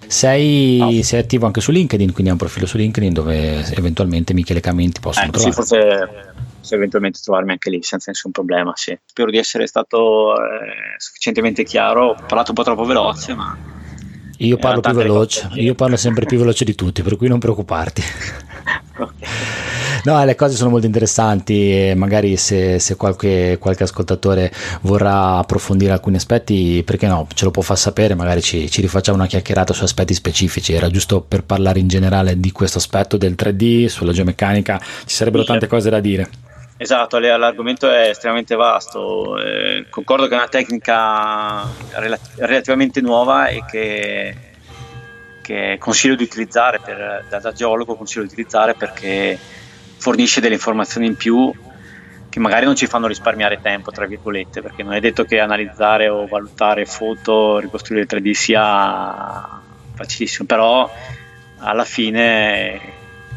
Sei, no. sei, attivo anche su LinkedIn, quindi hai un profilo su LinkedIn dove eventualmente Michele Camin ti possono eh, trovare. Sì, forse posso eventualmente trovarmi anche lì senza nessun problema. Sì. Spero di essere stato eh, sufficientemente chiaro. Ho parlato un po' troppo veloce, ma. Io parlo più veloce, io parlo sempre più veloce di tutti, per cui non preoccuparti. No, le cose sono molto interessanti magari se, se qualche, qualche, ascoltatore vorrà approfondire alcuni aspetti, perché no, ce lo può far sapere, magari ci, ci, rifacciamo una chiacchierata su aspetti specifici. Era giusto per parlare in generale di questo aspetto del 3D, sulla geomeccanica, ci sarebbero tante cose da dire. Esatto, l'argomento è estremamente vasto. Eh, concordo che è una tecnica relati- relativamente nuova e che, che consiglio di utilizzare per, da, da, geologo consiglio di utilizzare perché fornisce delle informazioni in più che magari non ci fanno risparmiare tempo, tra virgolette, perché non è detto che analizzare o valutare foto, ricostruire 3D sia facilissimo, però alla fine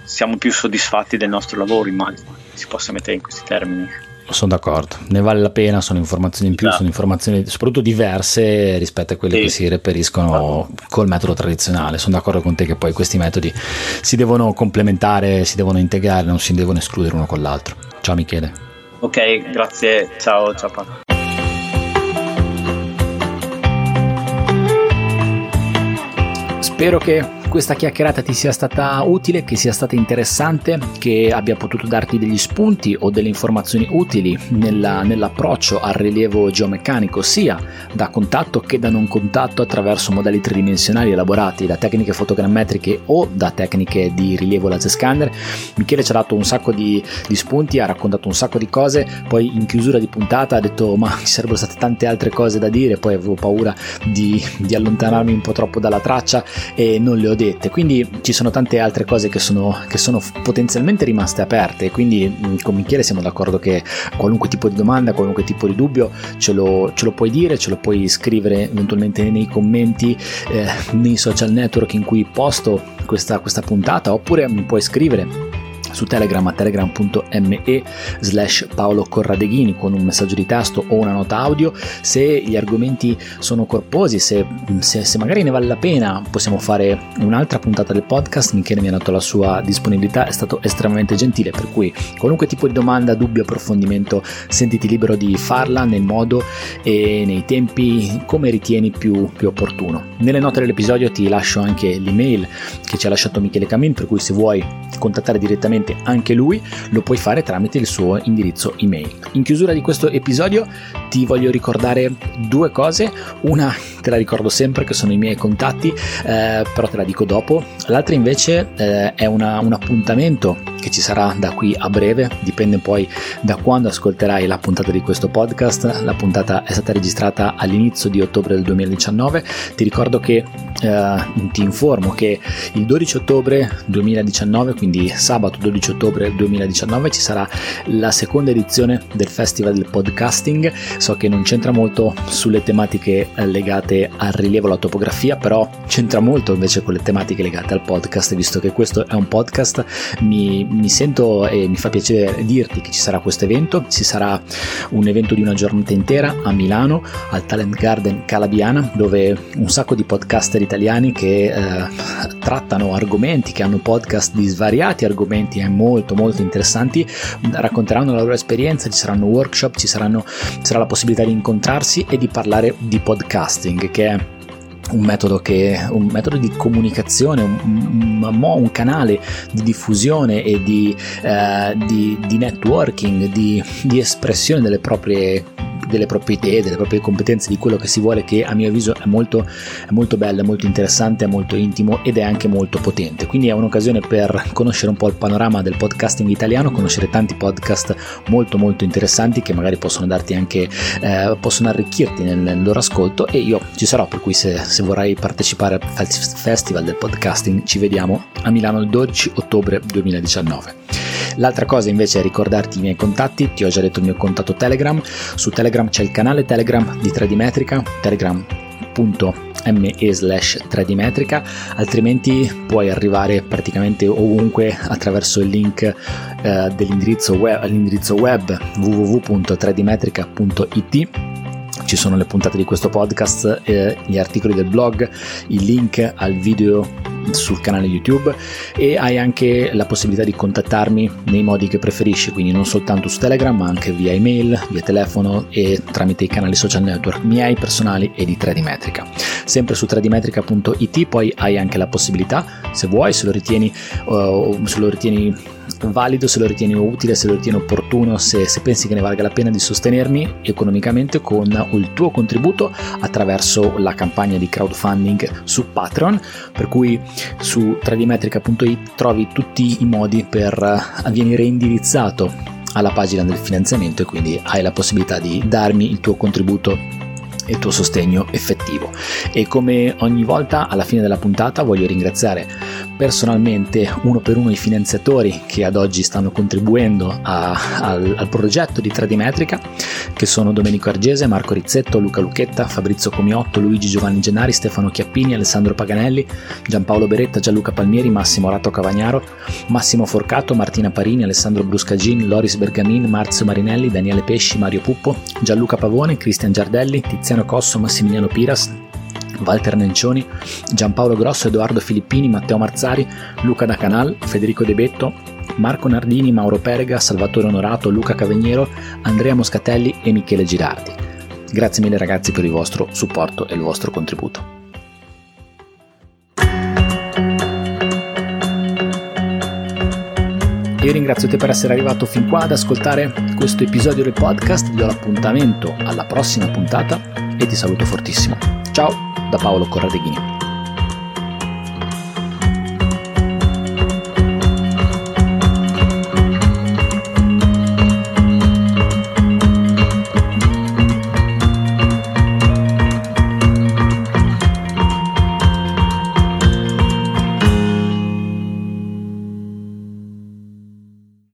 siamo più soddisfatti del nostro lavoro, immagino si possa mettere in questi termini. Sono d'accordo, ne vale la pena, sono informazioni in più, esatto. sono informazioni soprattutto diverse rispetto a quelle sì. che si reperiscono col metodo tradizionale. Sono d'accordo con te che poi questi metodi si devono complementare, si devono integrare, non si devono escludere uno con l'altro. Ciao Michele. Ok, grazie, ciao, ciao Paolo. Spero che questa chiacchierata ti sia stata utile, che sia stata interessante, che abbia potuto darti degli spunti o delle informazioni utili nella, nell'approccio al rilievo geomeccanico, sia da contatto che da non contatto attraverso modelli tridimensionali elaborati da tecniche fotogrammetriche o da tecniche di rilievo laser scanner. Michele ci ha dato un sacco di, di spunti, ha raccontato un sacco di cose, poi in chiusura di puntata ha detto ma ci sarebbero state tante altre cose da dire, poi avevo paura di, di allontanarmi un po' troppo dalla traccia e non le ho dette, quindi ci sono tante altre cose che sono, che sono potenzialmente rimaste aperte, quindi con Michele siamo d'accordo che qualunque tipo di domanda, qualunque tipo di dubbio ce lo, ce lo puoi dire, ce lo puoi scrivere eventualmente nei commenti, eh, nei social network in cui posto questa, questa puntata, oppure puoi scrivere su Telegram a telegram.me slash Paolo Corradeghini con un messaggio di testo o una nota audio. Se gli argomenti sono corposi, se, se, se magari ne vale la pena, possiamo fare un'altra puntata del podcast. Michele mi ha dato la sua disponibilità, è stato estremamente gentile, per cui qualunque tipo di domanda, dubbio, approfondimento, sentiti libero di farla nel modo e nei tempi come ritieni più, più opportuno. Nelle note dell'episodio ti lascio anche l'email che ci ha lasciato Michele Camin, per cui se vuoi contattare direttamente anche lui, lo puoi fare tramite il suo indirizzo email. In chiusura di questo episodio ti voglio ricordare due cose, una te la ricordo sempre che sono i miei contatti, eh, però te la dico dopo, l'altra invece eh, è una, un appuntamento che ci sarà da qui a breve, dipende poi da quando ascolterai la puntata di questo podcast, la puntata è stata registrata all'inizio di ottobre del 2019, ti ricordo che eh, ti informo che il 12 ottobre 2019, quindi sabato 12 ottobre 2019 ci sarà la seconda edizione del Festival del Podcasting, so che non c'entra molto sulle tematiche legate al rilievo alla topografia, però c'entra molto invece con le tematiche legate al podcast, visto che questo è un podcast. Mi, mi sento e mi fa piacere dirti che ci sarà questo evento, ci sarà un evento di una giornata intera a Milano, al Talent Garden Calabiana, dove un sacco di podcaster italiani che eh, trattano argomenti, che hanno podcast di svariati argomenti eh, molto molto interessanti, racconteranno la loro esperienza, ci saranno workshop, ci, saranno, ci sarà la possibilità di incontrarsi e di parlare di podcasting, che è un metodo, che, un metodo di comunicazione, un, un, un, canale di diffusione e di, eh, di, di networking, di, di espressione delle proprie delle proprie idee, delle proprie competenze, di quello che si vuole, che a mio avviso è molto, è molto bello, è molto interessante, è molto intimo ed è anche molto potente. Quindi è un'occasione per conoscere un po' il panorama del podcasting italiano, conoscere tanti podcast molto molto interessanti che magari possono darti anche, eh, possono arricchirti nel, nel, loro ascolto e io ci sarò, per cui se, se vorrai partecipare al Festival del Podcasting ci vediamo a Milano il 12 ottobre 2019. L'altra cosa invece è ricordarti i miei contatti, ti ho già detto il mio contatto Telegram, su Telegram c'è il canale Telegram di 3D Metrica, telegram.me slash 3D Metrica, altrimenti puoi arrivare praticamente ovunque attraverso il link eh, dell'indirizzo web, all'indirizzo web www.3dmetrica.it ci sono le puntate di questo podcast, eh, gli articoli del blog, il link al video sul canale YouTube e hai anche la possibilità di contattarmi nei modi che preferisci, quindi non soltanto su Telegram ma anche via email, via telefono e tramite i canali social network miei personali e di 3D Metrica. Sempre su 3dmetrica.it poi hai anche la possibilità, se vuoi, se lo ritieni, uh, se lo ritieni valido, se lo ritieni utile, se lo ritieni opportuno, se, se, pensi che ne valga la pena di sostenermi economicamente con il tuo contributo attraverso la campagna di crowdfunding su Patreon, per cui su tradimetrica.it trovi tutti i modi per venire indirizzato alla pagina del finanziamento e quindi hai la possibilità di darmi il tuo contributo il tuo sostegno effettivo. E come ogni volta alla fine della puntata voglio ringraziare personalmente uno per uno i finanziatori che ad oggi stanno contribuendo a, al, al, progetto di 3D Metrica, che sono Domenico Argese, Marco Rizzetto, Luca Lucchetta, Fabrizio Comiotto, Luigi Giovanni Gennari, Stefano Chiappini, Alessandro Paganelli, Giampaolo Beretta, Gianluca Palmieri, Massimo Rato Cavagnaro, Massimo Forcato, Martina Parini, Alessandro Bruscagin, Loris Bergamin, Marzio Marinelli, Daniele Pesci, Mario Puppo, Gianluca Pavone, Cristian Giardelli, Tiziano Cosso, Massimiliano Piras, Walter Nencioni, Giampaolo Grosso, Edoardo Filippini, Matteo Marzari, Luca da Canal, Federico De Betto, Marco Nardini, Mauro Perega, Salvatore Onorato, Luca Caveniero, Andrea Moscatelli e Michele Girardi. Grazie mille ragazzi per il vostro supporto e il vostro contributo. Io ringrazio te per essere arrivato fin qua ad ascoltare questo episodio del podcast, ti do l'appuntamento alla prossima puntata e ti saluto fortissimo. Ciao! da Paolo Corradeghini.